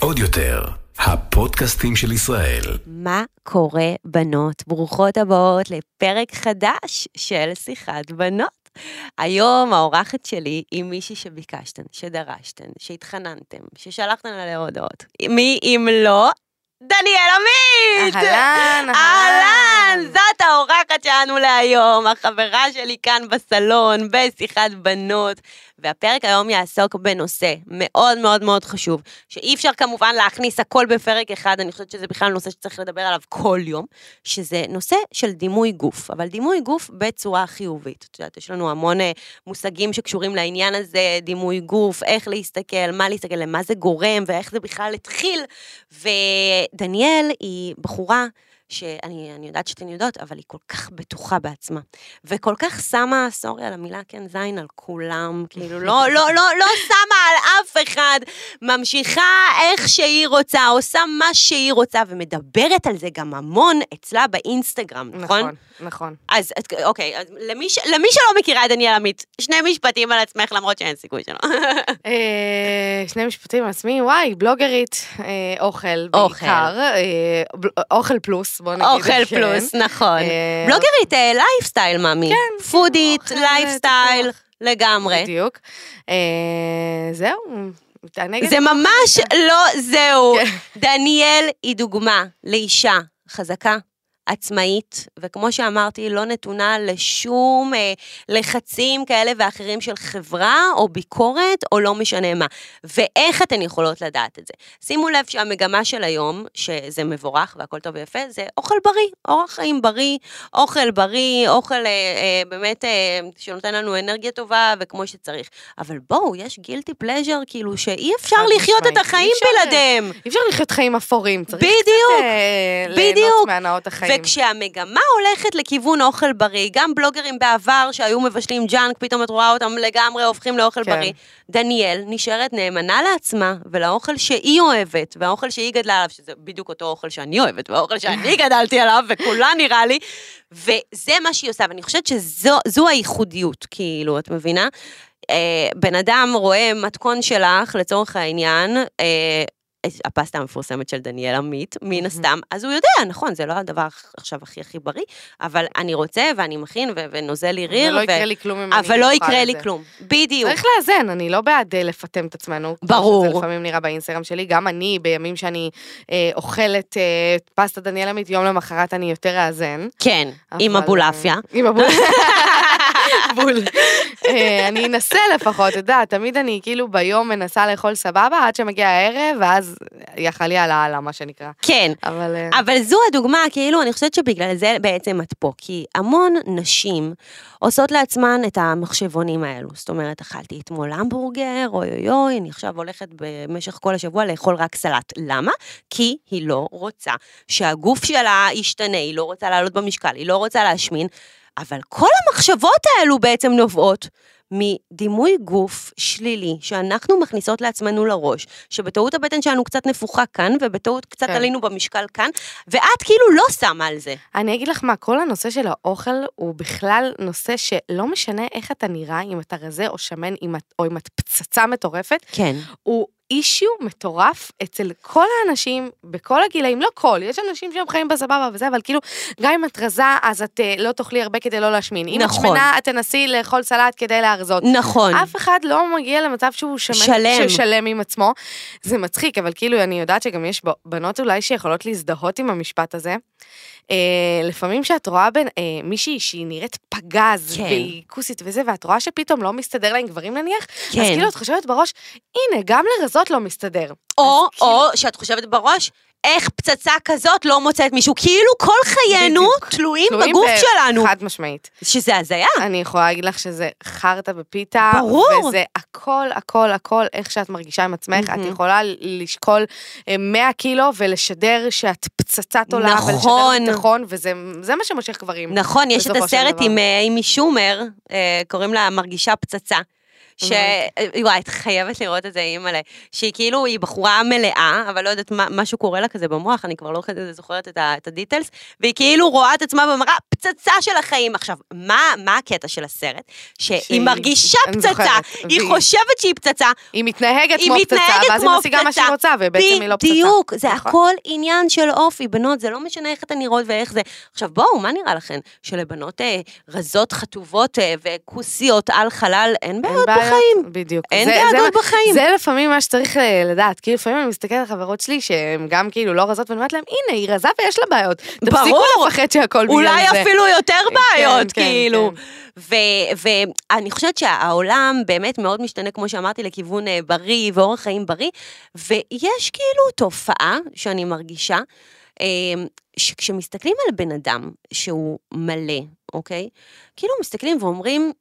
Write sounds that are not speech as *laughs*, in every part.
עוד יותר, הפודקאסטים של ישראל. מה קורה, בנות? ברוכות הבאות לפרק חדש של שיחת בנות. היום האורחת שלי היא מישהי שביקשתן, שדרשתן, שהתחננתם, ששלחתן עליה הודעות. מי אם לא? דניאל עמית! אהלן, אהלן! זאת האורחת שלנו להיום, החברה שלי כאן בסלון, בשיחת בנות. והפרק היום יעסוק בנושא מאוד מאוד מאוד חשוב, שאי אפשר כמובן להכניס הכל בפרק אחד, אני חושבת שזה בכלל נושא שצריך לדבר עליו כל יום, שזה נושא של דימוי גוף, אבל דימוי גוף בצורה חיובית. את יודעת, יש לנו המון אה, מושגים שקשורים לעניין הזה, דימוי גוף, איך להסתכל, מה להסתכל, למה זה גורם ואיך זה בכלל התחיל. ודניאל היא בחורה שאני אני יודעת שאתן יודעות, אבל היא כל כך בטוחה בעצמה. וכל כך שמה, סורי על המילה, כן, זין על כולם, כאילו, לא, *laughs* לא, לא, לא שמה על אף אחד, ממשיכה איך שהיא רוצה, עושה מה שהיא רוצה, ומדברת על זה גם המון אצלה באינסטגרם, נכון? נכון, נכון. אז אוקיי, אז למי, ש, למי שלא מכירה את דניאל עמית, שני משפטים על עצמך, למרות שאין סיכוי שלא. *laughs* אה, שני משפטים על עצמי, וואי, בלוגרית, אה, אוכל אוכל. בעיקר, אה, אוכל פלוס, בוא נגיד. אוכל כן. פלוס, נכון. אה, בלוגרית אה, לייפסטייל, מאמי. כן, פודית, אוכל, לייפסטייל. לגמרי. בדיוק. אה, זהו, זה ממש לא זהו. כן. דניאל היא דוגמה לאישה חזקה. עצמאית, וכמו שאמרתי, לא נתונה לשום אה, לחצים כאלה ואחרים של חברה או ביקורת או לא משנה מה. ואיך אתן יכולות לדעת את זה? שימו לב שהמגמה של היום, שזה מבורך והכל טוב ויפה, זה אוכל בריא, אורח חיים בריא, אוכל בריא, אוכל אה, אה, באמת אה, שנותן לנו אנרגיה טובה וכמו שצריך. אבל בואו, יש guilty pleasure, כאילו שאי אפשר לחיות את. החיים אפשר- בלעדיהם. אי אפשר לחיות חיים אפורים, צריך בדיוק, קצת אה, ליהנות. מהנאות החיים. וכשהמגמה הולכת לכיוון אוכל בריא, גם בלוגרים בעבר שהיו מבשלים ג'אנק, פתאום את רואה אותם לגמרי הופכים לאוכל כן. בריא. דניאל נשארת נאמנה לעצמה ולאוכל שהיא אוהבת, והאוכל שהיא גדלה עליו, שזה בדיוק אותו אוכל שאני אוהבת, והאוכל שאני *laughs* גדלתי עליו, וכולה נראה לי, וזה מה שהיא עושה, ואני חושבת שזו הייחודיות, כאילו, את מבינה? אה, בן אדם רואה מתכון שלך, לצורך העניין, אה, הפסטה המפורסמת של דניאל עמית, מן הסתם, אז הוא יודע, נכון, זה לא הדבר עכשיו הכי הכי בריא, אבל אני רוצה ואני מכין ו- ונוזל לי ריר, ולא ו- יקרה לי כלום אם אני אבל לא אוכל יקרה את לי זה. כלום. בדיוק. צריך לאזן, אני לא בעד אה, לפטם את עצמנו. ברור. שזה לפעמים נראה באינסטגרם שלי, גם אני, בימים שאני אה, אוכלת אה, פסטה דניאל עמית, יום למחרת אני יותר אאזן. כן, עם אבל, אבולעפיה. אה, עם הבולעפיה. *laughs* בול. אה, אני אנסה לפחות, את יודעת, תמיד אני כאילו ביום מנסה לאכול סבבה, עד שמגיע הערב, ואז יחל לי על הלאה, מה שנקרא. כן. אבל... אה, אבל זו הדוגמה, כאילו, אני חושבת שבגלל זה בעצם את פה, כי המון נשים עושות לעצמן את המחשבונים האלו. זאת אומרת, אכלתי אתמול המבורגר, אוי אוי אוי, אני עכשיו הולכת במשך כל השבוע לאכול רק סלט. למה? כי היא לא רוצה שהגוף שלה ישתנה, היא לא רוצה לעלות במשקל, היא לא רוצה להשמין, אבל כל המחשבות האלו בעצם נובעות מדימוי גוף שלילי שאנחנו מכניסות לעצמנו לראש, שבטעות הבטן שלנו קצת נפוחה כאן, ובטעות קצת כן. עלינו במשקל כאן, ואת כאילו לא שמה על זה. אני אגיד לך מה, כל הנושא של האוכל הוא בכלל נושא שלא משנה איך אתה נראה, אם אתה רזה או שמן, אם את, או אם את פצצה מטורפת, כן. הוא אישיו מטורף אצל כל האנשים, בכל הגילאים, לא כל, יש אנשים שהם חיים בסבבה וזה, אבל כאילו, גם אם את רזה, אז את אה, לא תאכלי הרבה כדי לא להשמין. אם נכון. את שמנה, את תנסי לאכול סלט כדי להרזות. נכון. אף אחד לא מגיע למצב שהוא שמן, שלם. ששלם עם עצמו. זה מצחיק, אבל כאילו, אני יודעת שגם יש בנות אולי שיכולות להזדהות עם המשפט הזה. אה, לפעמים שאת רואה בין אה, מישהי שהיא נראית פגז, כן. והיא כוסית וזה, ואת רואה שפתאום לא מסתדר לה עם גברים נניח, כן. אז כאילו את חושבת בראש, הנה, גם לרזות לא מסתדר. או, כאילו- או שאת חושבת בראש, איך פצצה כזאת לא מוצאת מישהו, כאילו כל חיינו בדיוק. תלויים תלויים בגוף ב- שלנו, חד משמעית. שזה הזיה. אני יכולה להגיד לך שזה חרטא בפיתה. ברור. וזה הכל, הכל, הכל, איך שאת מרגישה עם עצמך. את. יכולה לשקול אה, 100 קילו ולשדר שאת פצצת עולם. נכון. ולשדר ביטחון, וזה זה מה שמושך גברים. נכון, יש את הסרט. עם אה, אימי שומר, אה, קוראים לה מרגישה פצצה. ש... וואי, את חייבת לראות את זה, אימא'לה. שהיא כאילו, היא בחורה מלאה, אבל לא יודעת מה, משהו קורה לה כזה במוח, אני כבר לא כזה זוכרת את, ה, את הדיטלס, והיא כאילו רואה את עצמה במראה פצצה של החיים. עכשיו, מה, מה הקטע של הסרט? שהיא שהיא- מרגישה פצצה, זוכרת, היא והיא- חושבת שהיא פצצה, היא מתנהגת היא כמו פצצה, ואז היא משיגה מה שהיא. רוצה, ובעצם היא לא פצצה. בדיוק, זה נכון. הכל עניין של אופי, בנות, זה לא משנה איך אתן נראות ואיך זה. עכשיו בואו, מה נראה לכן? שלבנות אה, רזות, חטובות אה, וכוסיות על חלל, אין בעיות בעיות, בחיים. בדיוק. אין זה- דאגות בחיים. זה לפעמים מה שצריך לדעת, כאילו לפעמים אני מסתכלת על חברות שלי שהן גם כאילו לא רזות, ואני אומרת להם, הנה, היא רזה ויש לה בעיות. תפסיקו ברור. לפחד שהכל בגלל זה. אולי אפילו יותר בעיות, כן, כאילו. כן. ואני חושבת שהעולם באמת מאוד משתנה, כמו שאמרתי, לכיוון אה, בריא ואורח חיים בריא, ויש כאילו תופעה שאני מרגישה, אה, שכשמסתכלים על בן אדם שהוא מלא, אוקיי? כאילו מסתכלים ואומרים,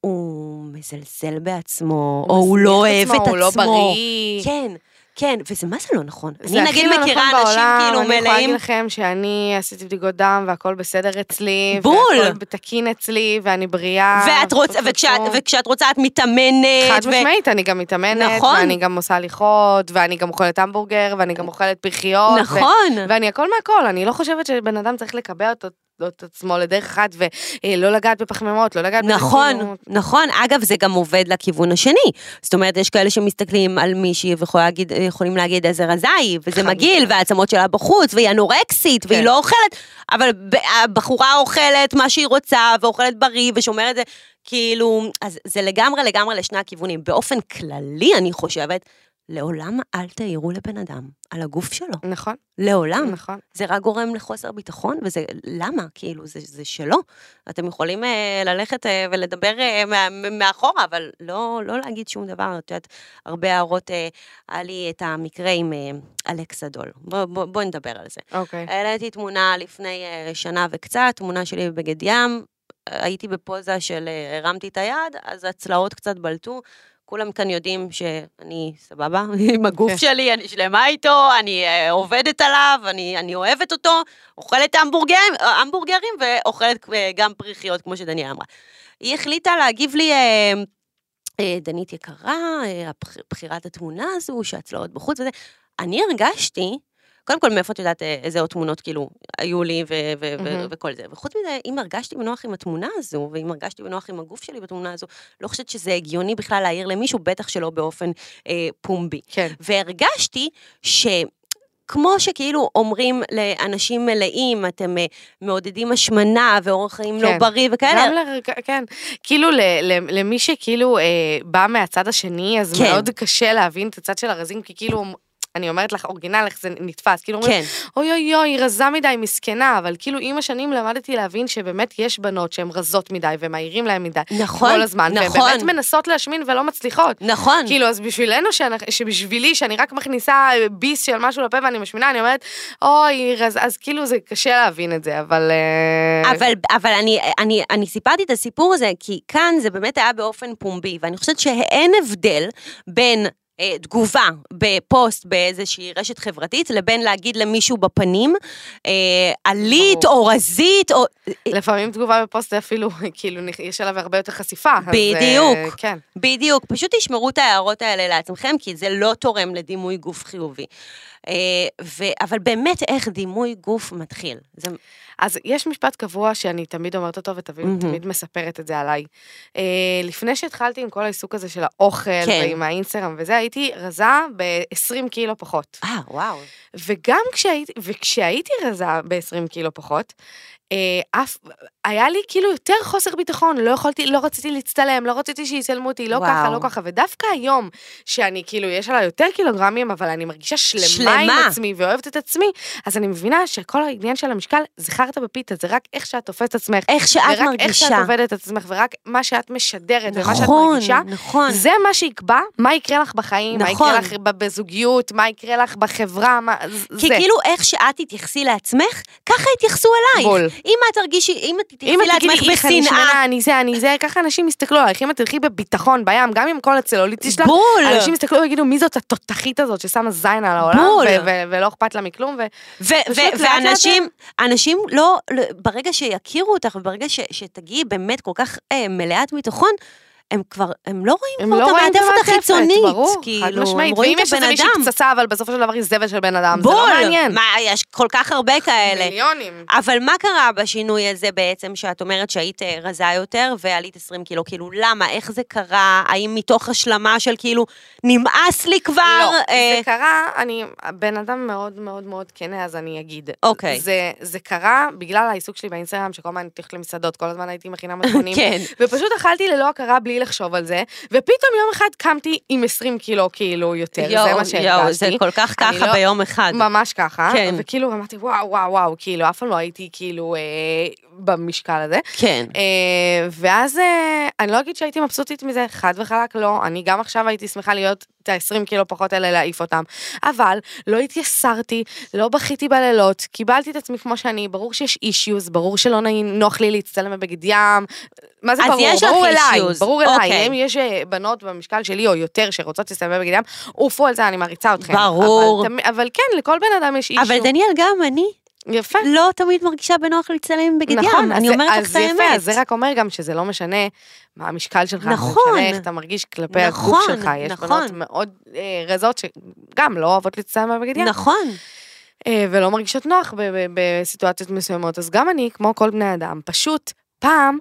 הוא מזלזל בעצמו, או הוא לא אוהב את עצמו. הוא לא בריא. כן, כן, וזה מה זה לא נכון. זה אני נגיד לא מכירה נכון אנשים בעולם, כאילו אני יכולה להגיד מלאים, לכם שאני עשיתי בדיקות דם והכל בסדר אצלי. בול. והכל תקין אצלי ואני בריאה. ואת רוצ... וכשאת. וכשאת רוצה את מתאמנת. חד ו- משמעית, אני גם מתאמנת, נכון. ואני גם עושה הליכות, ואני גם אוכלת המבורגר, ואני גם אוכלת פרחיות. ו- נכון. ואני הכל מהכל, אני לא חושבת שבן אדם צריך לקבע אותו, את עצמו לדרך אחת, ולא לגעת בפחמימות, לא לגעת נכון, ברצינות. נכון. אגב, זה גם עובד לכיוון השני. זאת אומרת, יש כאלה שמסתכלים על מישהי ויכולים להגיד, יכולים להגיד איזה רזה היא, וזה חד מגעיל. והעצמות שלה בחוץ, והיא אנורקסית, והיא כן. לא אוכלת, אבל הבחורה אוכלת מה שהיא רוצה, ואוכלת בריא, ושומרת זה, כאילו, אז זה לגמרי לגמרי לשני הכיוונים. באופן כללי, אני חושבת, לעולם אל תעירו לבן אדם על הגוף שלו. נכון, לעולם. נכון. זה רק גורם לחוסר ביטחון, וזה, למה? כאילו, זה, זה שלו. אתם יכולים אה, ללכת אה, ולדבר אה, מה, מאחורה, אבל לא, לא להגיד שום דבר. את יודעת, הרבה הערות, אה, היה לי את המקרה עם אה, אלכסה דול. בואי בוא, בוא נדבר על זה. אוקיי. העליתי תמונה לפני אה, שנה וקצת, תמונה שלי בבגד ים, הייתי בפוזה של אה, הרמתי את היד, אז הצלעות קצת בלטו. כולם כאן יודעים שאני סבבה *laughs* עם הגוף כן. שלי, אני שלמה איתו, אני אה, עובדת עליו, אני, אני אוהבת אותו, אוכלת המבורגרים, המבורגרים ואוכלת אה, גם פריחיות, כמו שדניאל אמרה. היא החליטה להגיב לי, אה, אה, דנית יקרה, אה, בחירת התמונה הזו, שהצלעות בחוץ וזה. אני הרגשתי, קודם כל, מאיפה את יודעת אה, איזה עוד תמונות כאילו היו לי ו- ו- ו- מהמם. וכל זה. וחוץ מזה, אם הרגשתי בנוח עם התמונה הזו, ואם הרגשתי בנוח עם הגוף שלי בתמונה הזו, לא חושבת שזה הגיוני בכלל להעיר למישהו, בטח שלא באופן אה, פומבי. כן. והרגשתי ש... כמו שכאילו אומרים לאנשים מלאים, אתם אה, מעודדים השמנה ואורח חיים לא כן. בריא וכאלה, גם לרג... כן, כאילו ל- למי שכאילו אה, בא מהצד השני, אז כן. מאוד קשה להבין את הצד של הרזים, כי כאילו, אני אומרת לך, אורגינל, איך זה נתפס, כאילו אומרים, כן, אוי אוי אוי, היא רזה מדי, מסכנה, אבל כאילו עם השנים למדתי להבין שבאמת יש בנות שהן רזות מדי ומעירים להן מדי. נכון, כל הזמן, נכון. והן באמת מנסות להשמין ולא מצליחות. נכון. כאילו, אז בשבילנו, שבשבילי, שאני רק מכניסה ביס של משהו לפה ואני משמינה, אני אומרת, אוי, רזה, אז כאילו זה קשה להבין את זה, אבל... אה, אבל, אבל אני, אני, אני סיפרתי את הסיפור הזה, כי כאן זה באמת היה באופן פומבי, ואני חושבת שאין הבדל בין אה, תגובה בפוסט באיזושהי רשת חברתית, לבין להגיד למישהו בפנים, אה, עלית. או רזית, או... לפעמים תגובה בפוסט זה אפילו, כאילו, יש עליו הרבה יותר חשיפה. בדיוק. אה, כן. בדיוק, פשוט תשמרו את ההערות האלה לעצמכם, כי זה לא תורם לדימוי גוף חיובי. אה, ו, אבל באמת, איך דימוי גוף מתחיל? זה, אז יש משפט קבוע שאני תמיד אומרת אותו ותמיד. תמיד מספרת את זה עליי. אה, לפני שהתחלתי עם כל העיסוק הזה של האוכל, כן. ועם האינסטגרם וזה, הייתי רזה ב-20 קילו פחות. אה, וואו. וגם כשהייתי, וכשהייתי רזה ב-20 קילו פחות, אף, היה לי כאילו יותר חוסר ביטחון, לא יכולתי, לא רציתי להצטלם, לא רציתי שיצלמו אותי, לא וואו. ככה, לא ככה, ודווקא היום, שאני כאילו, יש עליי יותר קילוגרמים, אבל אני מרגישה שלמה, שלמה. עם עצמי ואוהבת את עצמי, אז אני מבינה שכל העניין של המשקל זה חרטא בפיתה, זה רק איך שאת תופסת עצמך. איך שאת ורק איך מרגישה. שאת עובדת את עצמך, ורק מה שאת משדרת ומה שאת נכון, מרגישה, נכון. זה מה שיקבע מה יקרה לך בחיים, מה נכון. יקרה לך ב- בזוגיות, מה יקרה לך בחברה, מה... זה. כי כאילו איך שאת תתייחסי לעצמך, ככה יתייחסו אלייך. בול. אם את תרגישי, אם את תתייחסי אם את תגידי, לעצמך אני בשנאה, זה, אני זה, ככה אנשים יסתכלו עלייך. אם את תלכי בביטחון בים, גם עם כל הצלוליטיס שלך, בול. אנשים יסתכלו ויגידו, מי זאת התותחית הזאת ששמה זין על העולם, בול. ולא אכפת לה מכלום, ו... ואנשים, אנשים לא, לא- ברגע שיכירו אותך וברגע שתגיעי באמת כל כך אה, מלאת ביטחון, הם כבר, הם לא רואים הם כבר לא את רואים את המעטפת החיצונית, ברור, חד כאילו, הם משמעית. רואים ואם את יש הבן איזה מישהי אדם. פצצה, אבל בסופו של דבר היא זבל של בן אדם, זה בול! לא מעניין. מה, יש כל כך הרבה כאלה. מיליונים. אבל מה קרה בשינוי הזה בעצם, שאת אומרת שהיית אה, רזה יותר ועלית 20 קילו? כאילו, למה? איך זה קרה? האם מתוך השלמה של כאילו, נמאס לי כבר? לא, אה, זה קרה, אני בן אדם מאוד מאוד מאוד כנה, אז אני אגיד. אוקיי. זה, זה קרה בגלל העיסוק שלי באינסטגרם, שכל הזמן הייתי הולכת למסעדות, כל הזמן הייתי מכינה *laughs* מתכונים. כן. ופשוט אכלתי ללא הכרה בלי לחשוב על זה, ופתאום יום אחד קמתי עם 20 קילו כאילו יותר, זה מה שהרגשתי. יואו, זה כל כך ככה לא- ביום אחד. ממש ככה, כן. וכאילו אמרתי וואו וואו וואו, כאילו אף פעם לא הייתי כאילו אה, במשקל הזה. כן. אה, ואז אה, אני לא אגיד שהייתי מבסוטית מזה, חד וחלק לא, אני גם עכשיו הייתי שמחה להיות את ה-20 קילו פחות האלה להעיף אותם, אבל לא התייסרתי, לא בכיתי בלילות, קיבלתי את עצמי כמו שאני, ברור שיש אישיוז, ברור שלא נוח לי להצטלם בבגד ים, מה זה ברור? יש ברור אליי, ברור אליי, אוקיי. אם יש אה, בנות במשקל שלי או יותר שרוצות להצטלם בבגד ים, עופו על זה, אני מעריצה אתכם. ברור. אבל, אבל כן, לכל בן אדם יש אישיו. אבל דניאל, גם אני יפה. לא תמיד מרגישה בנוח להצטלם בגד נכון, ים. אני אומרת לך את האמת. יפה, אז זה רק אומר גם שזה לא משנה מה המשקל שלך, נכון. משנה איך אתה מרגיש כלפי הגוף נכון, שלך. יש נכון. בנות מאוד אה, רזות שגם לא אוהבות להצטלם בבגד ים, נכון. אה, ולא מרגישות נוח בסיטואציות מסוימות. אז גם אני, כמו כל בני אדם, פשוט פעם,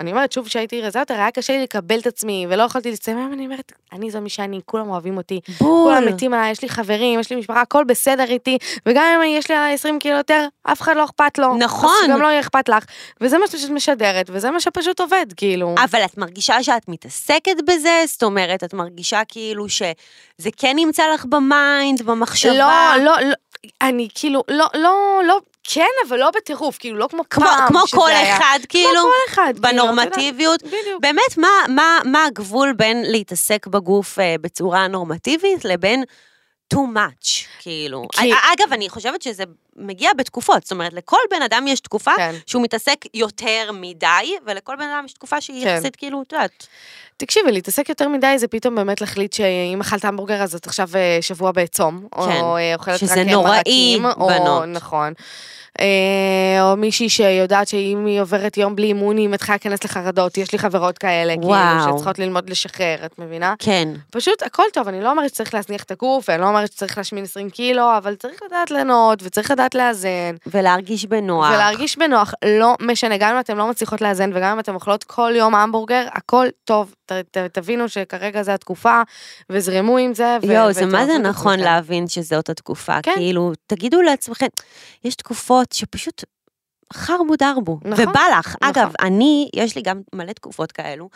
אני אומרת שוב שהייתי רזה יותר, היה קשה לי לקבל את עצמי, ולא יכולתי היום אני אומרת, אני זו מי שאני, כולם אוהבים אותי. בול. כולם מתים עליי, יש לי חברים, יש לי משפחה, הכל בסדר איתי, וגם אם יש לי עליי 20 קילו יותר, אף אחד לא אכפת לו. נכון. אז גם לא יהיה אכפת לך. וזה מה שאת משדרת, וזה מה שפשוט עובד, כאילו. אבל את מרגישה שאת מתעסקת בזה? זאת אומרת, את מרגישה כאילו שזה כן נמצא לך ב mind, במחשבה? לא, לא, לא, אני כאילו, לא, לא, לא, כן, אבל לא בטירוף, כאילו, לא כמו כמו, פעם. כמו שזה כל היה. אחד, כאילו, כמו כל אחד. כאילו, בנורמטיביות. יודע, בדיוק. באמת, מה, מה, מה הגבול בין להתעסק בגוף אה, בצורה נורמטיבית לבין too much, כאילו. כי- אגב, אני חושבת שזה מגיע בתקופות, זאת אומרת, לכל בן אדם יש תקופה כן. שהוא מתעסק יותר מדי, ולכל בן אדם יש תקופה שהיא כן. יחסית, כאילו, את יודעת. תקשיבי, להתעסק יותר מדי זה פתאום באמת להחליט שאם אכלת המבורגר אז את עכשיו אה, שבוע בצום, כן. או אה, אוכלת רק שזה אה, נוראי, מרקים, או- בנות. נכון. אה, או מישהי שיודעת שאם היא עוברת יום בלי אימון היא מתחילה להיכנס לחרדות, יש לי חברות כאלה, כאילו, וואו. שצריכות ללמוד לשחרר, את מבינה? כן. פשוט הכל טוב, אני לא אומרת שצריך להזניח את הגוף, ואני לא אומרת שצריך להשמין 20 קילו, אבל צריך לדעת ליהנות, וצריך לדעת לאזן, ולהרגיש בנוח. ולהרגיש בנוח, לא משנה, גם אם אתם לא מצליחות לאזן, וגם אם אתם אוכלות כל יום המבורגר, הכל טוב, ת, ת, תבינו שכרגע זו התקופה, וזרמו עם זה, ו- יואו, זה מה זה נכון. להבין שזאת התקופה. כן. כאילו, תגידו לעצמכם, יש תקופות שפשוט חרבו דרבו, נכון, ובא לך. נכון. אגב, אני, יש לי גם מלא תקופות כאלו.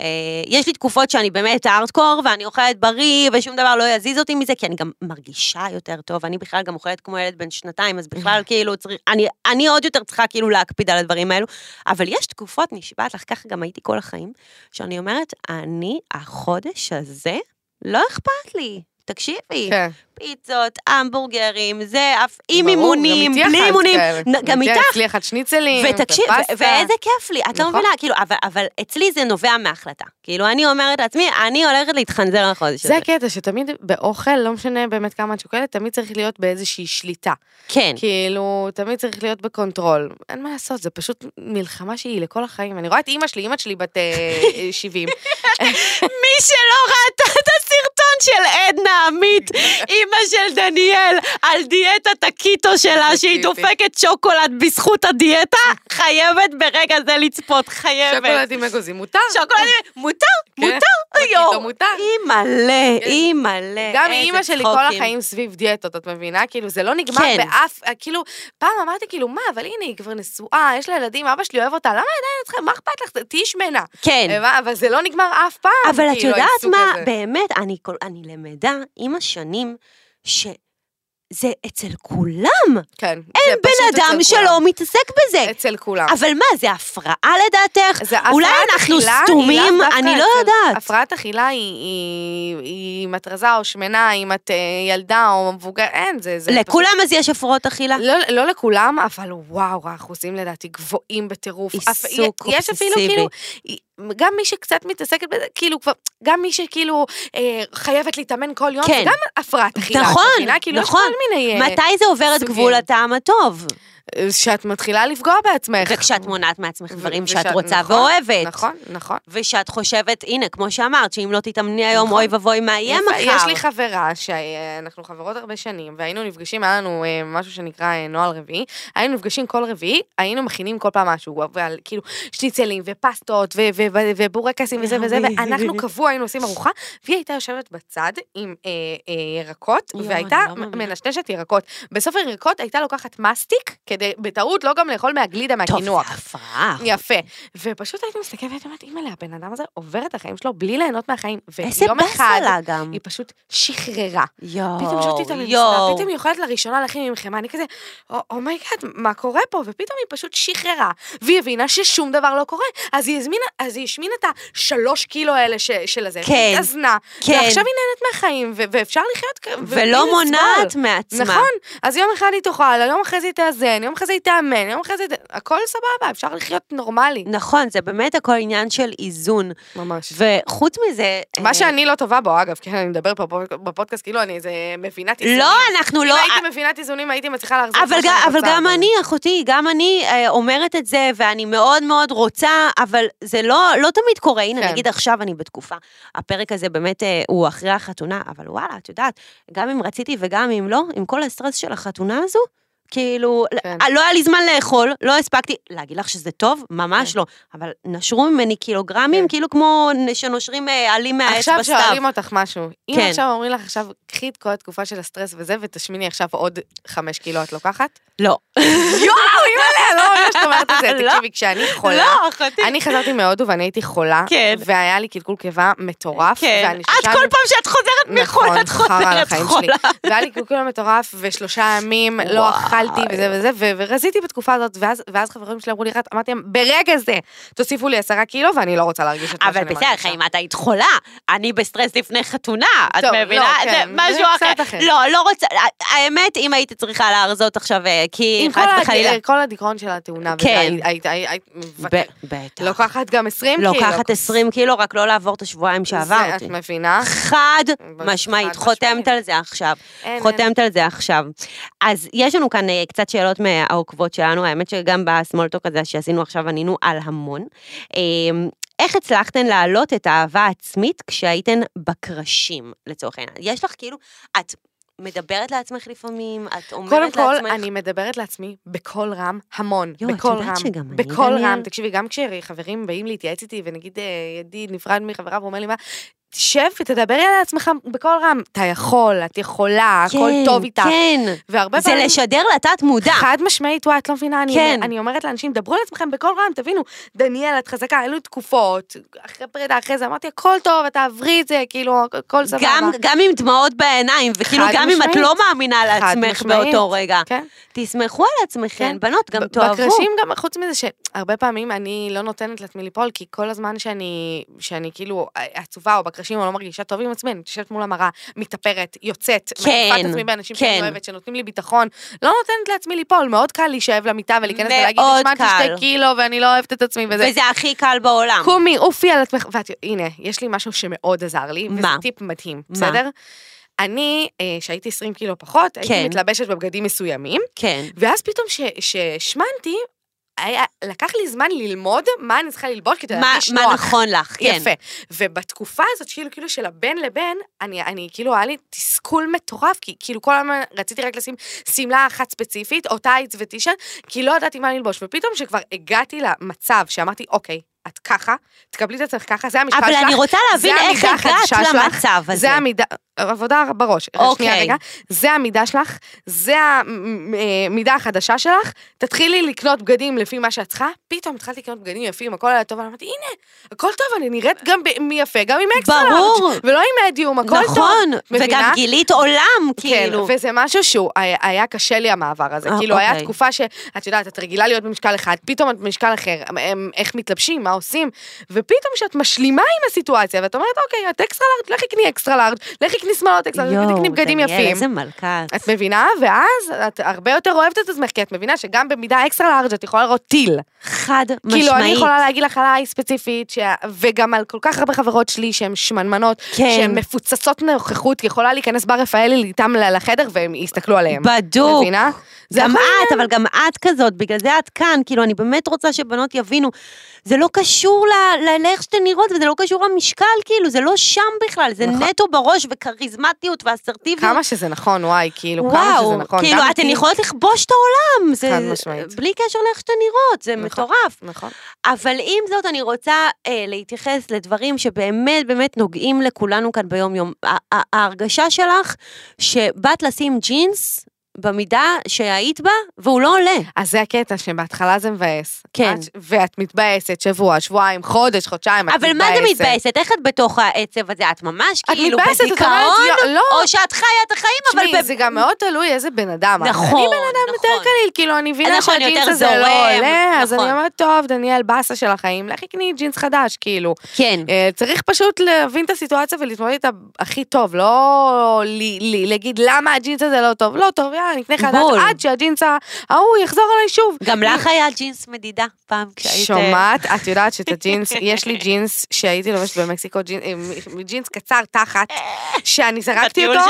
אה, יש לי תקופות שאני באמת הארדקור, ואני אוכלת בריא, ושום דבר לא יזיז אותי מזה, כי אני גם מרגישה יותר טוב. אני בכלל גם אוכלת כמו ילד בן שנתיים, אז בכלל כאילו צריך, אני, אני עוד יותר צריכה כאילו להקפיד על הדברים האלו. אבל יש תקופות, נשבעת לך, ככה גם הייתי כל החיים, שאני אומרת, אני, החודש הזה, לא אכפת לי. תקשיבי, כן. פיצות, המבורגרים, זה אף עם אימונים, בלי אימונים, גם איתך. אצלי אכלת שניצלים, ותקשיב, ואיזה כיף לי, את לא נכון. מבינה, כאילו, אבל, אבל אצלי זה נובע מהחלטה. כאילו, אני אומרת לעצמי, אני הולכת להתחנזר לחודש הזה. זה הקטע, שתמיד באוכל, לא משנה באמת כמה את שוקלת, תמיד צריך להיות באיזושהי שליטה. כן. כאילו, תמיד צריך להיות ב control. אין מה לעשות, זה פשוט מלחמה שהיא לכל החיים. אני רואה את אימא שלי, אימא שלי בת אה, 70. *laughs* מי שלא ראתה את הסרטון של עדנה עמית, אימא של דניאל, על דיאטת הקיטו שלה, שהיא. דופקת שוקולד בזכות הדיאטה, חייבת ברגע זה לצפות, חייבת. שוקולד עם אגוזים מותר. שוקולד, מותר, כן, מותר, יואו. מותר. אימא'לה, כן. אימא'לה. גם אימא שלי כל. החיים סביב דיאטות, את מבינה? כאילו, זה לא נגמר כן. באף, כאילו, פעם אמרתי, כאילו, מה, אבל הנה, היא כבר נשואה, יש לה ילדים, אבא שלי אוהב אותה, למה עדיין את צריכה, מה אכפת לך? תהיי שמנה. כן. אבל זה לא נגמר אף פעם, אבל את כאילו, יודעת מה. באמת, אני, אני למדה עם השנים, שזה אצל כולם. כן. אין זה בן פשוט אדם שלא. מתעסק בזה. אצל כולם. אבל מה, זה הפרעה לדעתך? זה אולי הפרעת אנחנו אכילה היא סתומים? אני לא יודעת. הפרעת אכילה היא- אם את רזה או שמנה, אם את אה, ילדה או מבוגר, אין, זה... זה פשוט- לכולם אז יש הפרעות אכילה? לא, לא לכולם, אבל וואו, האחוזים לדעתי גבוהים בטירוף. עיסוק אף- יש אפילו אובססיבי. כאילו, גם מי שקצת מתעסקת בזה, כאילו כבר, גם מי שכאילו אה, חייבת להתאמן כל יום, כן. זה גם הפרעת אכילה. נכון, מבינה? כאילו, נכון. יש כל מיני... אה, מתי זה עובר את. גבול הטעם הטוב? שאת מתחילה לפגוע בעצמך. וכשאת מונעת מעצמך דברים ו- שאת רוצה נכון, ואוהבת. נכון, נכון. ושאת חושבת, הנה, כמו שאמרת, שאם לא תתאמני היום, נכון. אוי ואבוי, מה יהיה מחר? יש לי חברה שאנחנו חברות הרבה שנים, והיינו נפגשים, היה לנו אה, משהו שנקרא אה, נוהל רביעי, היינו נפגשים כל רביעי, היינו מכינים כל פעם משהו, ועל כאילו שניצלים ופסטות ו- ו- ו- ובורקסים וזה וזה. ואנחנו קבוע היינו עושים ארוחה, והיא הייתה יושבת בצד עם אה, אה, ירקות, והייתה לא. מנשנשת ירקות. בסוף הירקות הייתה לוקחת מסטיק, כדי בטעות לא גם לאכול מהגלידה טוב, מהקינוח. זה הפרעה. יפה. ופשוט הייתי מסתכלת והייתי אומרת, אימא'לה, הבן אדם הזה עובר את החיים שלו בלי ליהנות מהחיים. איזה ויום באסה אחד, לה גם. היא פשוט שחררה. יואו, פתאום את הממסדה, יואו. פתאום היא אוכלת לראשונה להכין עם חמאה, אני כזה, oh my god, מה קורה פה? ופתאום היא פשוט שחררה, והיא הבינה ששום דבר לא קורה, אז היא הזמינה, אז היא השמינה את השלוש קילו האלה ש- של הזה, כן, והיא התאזנה, כן. ועכשיו היא נהנית מהחיים, ו- ואפשר לחיות ולא. מונעת מעצמה. נכון, אז יום אחד היא תאכל, יום אחרי זה היא תאזן, יום אחרי זה היא תאמן, יום אחרי זה, הכל סבבה, אפשר לחיות נורמלי. נכון, זה באמת הכל עניין של איזון. ממש. וחוץ מזה... מה אה, שאני לא טובה בו, אגב, כן, אני מדבר פה בפודקאסט, כאילו אני איזה מבינת איזונים. לא, אנחנו אם לא... הייתי מבינת איזונים, הייתי מצליחה להחזיר את אבל, שאני אבל גם אני, אחותי, גם אני אה, אומרת את זה, ואני מאוד מאוד רוצה, אבל זה לא, לא תמיד קורה. הנה, כן. נגיד עכשיו אני בתקופה. הפרק הזה באמת אה, הוא אחרי החתונה, אבל וואלה, את יודעת, גם אם רציתי וגם אם לא, עם כל הסטרס של החתונה הזו, כאילו, כן. לא היה לי זמן לאכול, לא הספקתי, להגיד לך שזה טוב? ממש לא. אבל נשרו ממני קילוגרמים, כן. כאילו כמו שנושרים אה, עלים מהאצבע עכשיו סתיו. שואלים אותך משהו, אם כן. עכשיו אומרים לך עכשיו, קחי את כל התקופה של הסטרס וזה, ותשמיני עכשיו עוד חמש קילו, את לוקחת? לא. יואו, *laughs* אימא'לה, לא מאמין שאת אומרת את זה. לא. תקשיבי, כשאני חולה, לא, אחותי. אני חזרתי מהודו ואני הייתי חולה, כן. והיה לי קלקול קיבה מטורף, כן. את כל פעם שאת חוזרת מחו"ל, נכון, את חוזרת. חולה. והיה לי קלקול מטורף, ושלושה ימים לא וואי. אכלתי וזה וזה, ו- ורזיתי בתקופה הזאת, ואז- ואז חברים שלי אמרו לי, "רת", אמרתי להם, ברגע זה, תוסיפו לי עשרה קילו, ואני לא רוצה להרגיש את מה אבל שאני בסדר, מרגישה. חיים, את היית חולה. אני בסטרס לפני חתונה, את טוב, מבינה? לא, כן, זה משהו אחר. לא, לא רוצה, האמת, אם הייתי צריכה להרזות עכשיו, אה, כי עם חס כל וחלילה. הד- כל הדיכאון של התאונה, כן. היית- היית היית בטח. לוקחת גם 20 קילו. לוקחת 20 קילו, רק לא לעבור את השבועיים שעברתי. את מבינה? חד משמעית. חותמת על זה עכשיו. חותמת על זה עכשיו. אז יש לנו כאן אה, קצת שאלות מהעוקבות שלנו, האמת שגם בסמולטוק הזה שעשינו עכשיו ענינו על המון. אה, איך הצלחתן להעלות את האהבה העצמית כשהייתן בקרשים, לצורך העניין? יש לך כאילו, את מדברת לעצמך לפעמים, את אומרת קודם לעצמך... כל, אני מדברת לעצמי בקול רם המון, יואו, את יודעת רם, שגם אני, בקול? רם. תקשיבי, גם כשחברים באים להתייעץ איתי, ונגיד אה, ידיד נפרד מחברה ואומר לי מה, תשב ותדברי על עצמך בקול רם. אתה יכול, את יכולה, הכל כן, טוב איתך. כן, והרבה זה פעמים... לשדר לתת מודע. חד משמעית, וואי, את לא מבינה, אני, כן. אני אומרת לאנשים, דברו על עצמכם בקול רם, תבינו, דניאל, את חזקה, היו לי תקופות, אחרי פרידה, אחרי זה, אמרתי, הכל טוב, את תעברי את זה, כאילו, הכל סבבה. גם, גם עם דמעות בעיניים, וכאילו גם אם את משמעית. לא מאמינה לעצמך משמעית. באותו רגע, כן. תסמכו על עצמכם, כן. בנות, גם תאהבו. בקרשים גם, חוץ מזה שהרבה פעמים אני לא נותנת לעצמי ליפול, כי כל הזמן שאני, שאני כאילו עצובה או בקרשים או לא מרגישה טוב עם עצמי, אני יושבת מול המראה, מתאפרת, יוצאת, כן, מחליפה את עצמי באנשים שאני כן. אוהבת, שנותנים לי ביטחון, לא נותנת לעצמי ליפול, מאוד קל להישאב למיטה ולהיכנס ולהגיד, מאוד השמנתי קל. שתי קילו ואני לא אוהבת את עצמי וזה. וזה הכי קל בעולם. קומי, עופי על עצמך, ואת, הנה, יש לי משהו שמאוד עזר לי, וזה מה? טיפ מדהים, מה? בסדר? אני, אה, שהייתי 20 קילו פחות, הייתי כן. מתלבשת בבגדים מסוימים, כן. ואז פתאום שהשמנתי, היה, לקח לי זמן ללמוד מה אני צריכה ללבוש כדי מה, להרגיש מה נוח. נכון לך, כן. יפה. ובתקופה הזאת, כאילו, כאילו של הבן לבן, אני, אני, כאילו, היה לי תסכול מטורף, כי כאילו כל הזמן רציתי רק לשים שמלה אחת ספציפית, או טייץ וטישרט, כי לא ידעתי מה ללבוש. ופתאום כשכבר הגעתי למצב שאמרתי, אוקיי, את ככה, תקבלי את עצמך ככה, זה אבל שלך. אני רוצה להבין איך הגעת למצב הזה. זה המידה, עבודה בראש. אוקיי. שנייה רגע. זה המידה שלך, זה המידה החדשה שלך, תתחילי לקנות בגדים לפי מה שאת צריכה, פתאום התחלתי לקנות בגדים יפים, הכל היה טוב, אמרתי, הנה, הכל טוב, אני נראית גם יפה, גם עם אקסטרה ברור. לארג', ולא עם מדיום, הכל טוב. נכון, וגם? גילית עולם, כן, כאילו. וזה משהו שהוא היה, היה קשה לי המעבר הזה, אה, כאילו היה אוקיי. תקופה שאת יודעת, את רגילה להיות במשקל אחד, פתאום את במשקל אחר, איך מתלבשים, מה עושים, ופתאום כשאת משלימה עם הסיטואציה, ואת אומרת, אוקיי, את extra large, לכי קני extra large, לכי קני שמלות XL, תקני בגדים יפים. איזה מלכה. את. את מבינה? ואז את הרבה יותר אוהבת את עצמך, כי את מבינה שגם במידה extra large את יכולה לראות טיל. חד משמעית. כאילו, אני יכולה להגיד לך עליי ספציפית, ש... וגם על כל כך הרבה חברות שלי שהן שמנמנות, כן. שהן מפוצצות נוכחות, יכולה להיכנס בר רפאלי איתם לחדר והם יסתכלו עליהם. בדוק. מבינה? גם את, אבל גם את כזאת, בגלל זה את כאן, כאילו, אני באמת רוצה שבנות יבינו, זה לא קשור לאיך שאתן נראות, וזה לא קשור למשקל, כאילו, זה לא שם בכלל, זה נכון. נטו בראש, וכריזמטיות, ואסרטיביות. כמה שזה נכון, וואי, כאילו, כמה שזה וואו, נכון. כאילו, אתן כי- יכולות לכבוש את העולם, זה, חד משמעית. בלי קשר לאיך שאתן נראות, זה נכון. מטורף. נכון. אבל עם זאת, אני רוצה אה, להתייחס לדברים שבאמת באמת נוגעים לכולנו כאן ביום-יום. ההרגשה שלך שבאת לשים ג'ינס במידה שהיית בה, והוא לא עולה. אז זה הקטע שבהתחלה זה מבאס. כן. את- ואת מתבאסת שבוע, שבועיים, חודש, חודשיים, את אבל מה זה מתבאסת? איך את בתוך העצב הזה? את ממש את כאילו מתבאסת, את בדיכאון? אומרת, "יו, לא." או שאת חיה את החיים, אבל... תשמעי, זה גם מאוד תלוי איזה בן אדם. את. נכון, אני בן אדם יותר נכון. קליל, כאילו, אני מבינה נכון, שהג'ינס יותר הזה לא עולה, אז נכון. אני אומרת, טוב, דניאל, באסה של החיים, לכי קני ג'ינס חדש, כאילו. כן. אה, צריך פשוט להבין את הסיטואציה ולהתמודד איתה הכי טוב, לא להגיד למה הג'ינס הזה לא טוב. לא טוב, נקנה חדש, בול. עד שהג'ינס ההוא יחזור אליי שוב. גם לך היה ג'ינס מדידה פעם כשהיית... אה, שומעת? את *laughs* יודעת שאת הג'ינס, יש לי ג'ינס שהייתי לובשת במקסיקו, ג'ינס- אה, ג'ינס קצר תחת, שאני זרקתי אותו.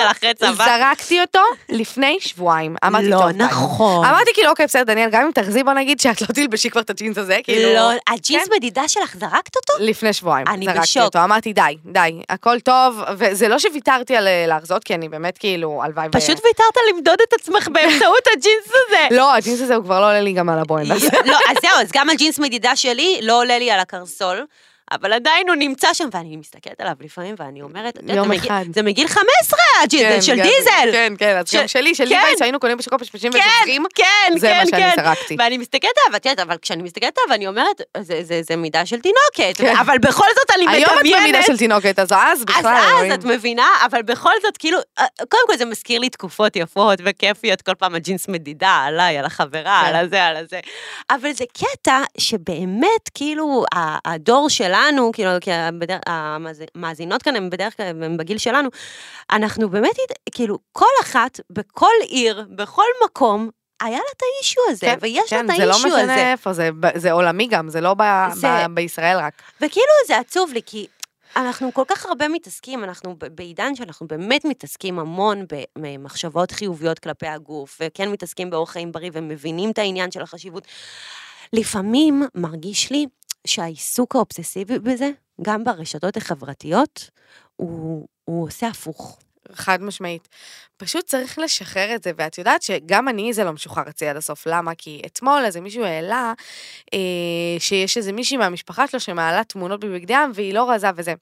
זרקתי אותו לפני שבועיים. אמרתי, לא. נכון. אמרתי כאילו, אוקיי, בסדר, דניאל, גם אם תרזי, בוא נגיד שאת לא תלבשי כבר את הג'ינס הזה, כאילו... לא, הג'ינס מדידה שלך, זרקת אותו? לפני שבועיים, אני זרקתי בשוק. אותו, אמרתי די, די, הכל טוב, וזה לא שוויתרתי על אה, להרזות, כי אני באמת כאילו, הלוואי ו... פשוט ויתרת למדוד את עצמך באמצעות הג'ינס הזה. לא, הג'ינס הזה הוא כבר לא עולה לי גם על הבוהן. לא, אז זהו, אז גם הג'ינס מדידה שלי לא עולה לי על הקרסול. אבל עדיין הוא נמצא שם, ואני מסתכלת עליו לפעמים, ואני אומרת, את יום זה אחד. זה מגיל 15, הג'ינס, כן, זה של גם- דיזל. כן, כן, אז של- גם שלי, של כן. שהיינו קונים בשוקו פשפשים כן, וזוכרים. כן, זה כן, מה שאני כן. זרקתי. ואני מסתכלת עליו, ואת יודעת, אבל כשאני מסתכלת עליו, אני אומרת, זה- זה זה מידה של תינוקת, כן. אבל בכל זאת אני היום את מדמיינת. במידה של תינוקת, אז אז אז בכלל, אז אלוהים. את מבינה, אבל בכל זאת, כאילו, אה, קודם כל זה מזכיר לי תקופות יפות וכיפיות, כל פעם הג'ינס מדידה עליי, על החברה, כן. על הזה, על הזה. אבל זה קטע שבאמת, כאילו, הדור שלנו, כאילו, כי המאזינות כאן הן בדרך כלל, הן בגיל שלנו, אנחנו באמת, כאילו, כל אחת, בכל עיר, בכל מקום, היה לה את האישו הזה, כן, ויש לה כן, את זה לא האישו משנה הזה. איפה, זה זה עולמי גם, זה לא ב- זה- ב- בישראל רק. וכאילו זה עצוב לי, כי אנחנו כל כך הרבה מתעסקים, אנחנו בעידן שאנחנו באמת מתעסקים המון במחשבות חיוביות כלפי הגוף, וכן מתעסקים באורח חיים בריא ומבינים את העניין של החשיבות. לפעמים מרגיש לי שהעיסוק האובססיבי בזה, גם ברשתות החברתיות, הוא, הוא עושה הפוך. חד משמעית. פשוט צריך לשחרר את זה, ואת יודעת שגם אני זה לא משוחרר אצלי עד הסוף. למה? כי אתמול איזה מישהו העלה אה, שיש איזה מישהי מהמשפחה שלו שמעלה תמונות בבגדי ים והיא לא רזה וזה.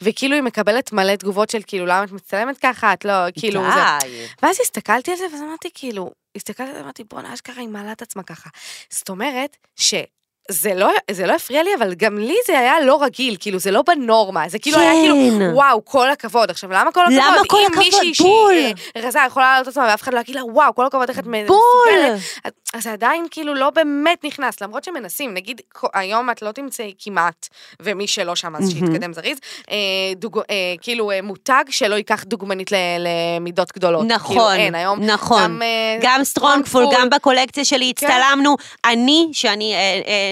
וכאילו היא מקבלת מלא תגובות של כאילו למה את מצטלמת ככה, את לא, כאילו זה. די. ואז הסתכלתי על זה ואז אמרתי כאילו, הסתכלתי זה ואמרתי בואנה אשכרה היא מעלה את עצמה ככה. זאת אומרת ש... זה לא, זה לא הפריע לי, אבל גם לי זה היה לא רגיל, כאילו, זה לא בנורמה, זה כאילו היה כאילו, כן. וואו, כל הכבוד. עכשיו, למה כל הכבוד? למה כל אם הכבוד? מישהי בול. שהיא אה, רזה יכולה לעלות עצמה, ואף אחד לא יגיד לה, וואו, כל הכבוד, איך את מסוגלת. בול. אז- זה עדיין כאילו לא באמת נכנס, למרות שמנסים, נגיד, היום את לא תמצאי כמעט, ומי שלא שם, אז. שיתקדם זריז, אה, דוג, אה, כאילו מותג שלא ייקח דוגמנית למידות גדולות. כאילו, נכון, אין, היום נכון. גם, גם סטרונגפול. גם בקולקציה שלי כן. הצטלמנו, אני, שאני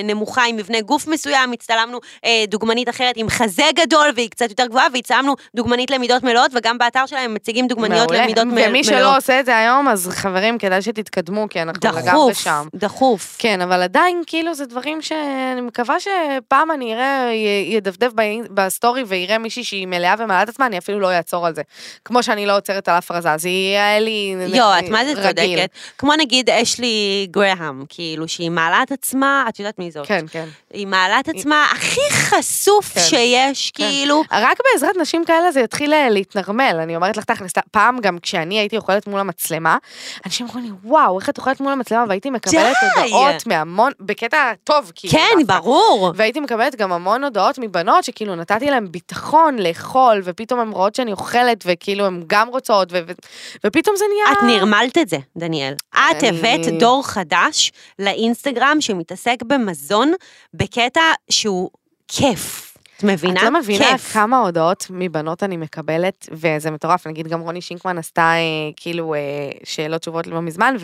נמוכה עם מבנה גוף מסוים, הצטלמנו אה, דוגמנית אחרת עם חזה גדול והיא קצת יותר גבוהה, והצטלמנו דוגמנית למידות מלאות, וגם באתר שלהם מציגים דוגמניות מעולה. למידות מלאות. ומי שלא עושה את זה היום, אז חברים, כדאי שתתקדמו, כי אנחנו לגמרי דחוף, שם. דחוף. כן, אבל עדיין, כאילו, זה דברים שאני מקווה שפעם אני אראה, י- ידפדף בסטורי ויראה מישהי שהיא מלאה ומעלה את עצמה, אני אפילו לא אעצור על זה. כמו שאני לא עוצרת על אף רזה, אז יהיה לי... יו, את מה זה רגיל. צודקת? כמו נגיד אשלי גרהם, כאילו, שהיא מעלה את עצמה, את יודעת מי זאת? כן, כן. היא מעלה את עצמה הכי חשוף כן. שיש, כן. כאילו. רק בעזרת נשים כאלה זה יתחיל אה, להתנרמל, אני אומרת לך תכלס, פעם גם כשאני הייתי אוכלת מול המצלמה, אנשים אמרו לי, וואו, איך את אוכלת מול המצלמה, והייתי מקבלת די. הודעות מהמון, בקטע טוב, כאילו. כן, דווקא. ברור. והייתי מקבלת גם המון הודעות מבנות שכאילו נתתי להם ביטחון לאכול, ופתאום הן רואות שאני אוכלת, וכאילו הן גם רוצות, ו- ו- ופתאום זה נהיה... את נרמלת את זה, דניאל. את הבאת דור חדש לאינסטגרם שמתעסק במזון בקטע שהוא כיף. את מבינה? את לא מבינה כיף. כמה הודעות מבנות אני מקבלת, וזה מטורף, נגיד גם רוני שינקמן עשתה אה, כאילו אה, שאלות תשובות לא מזמן,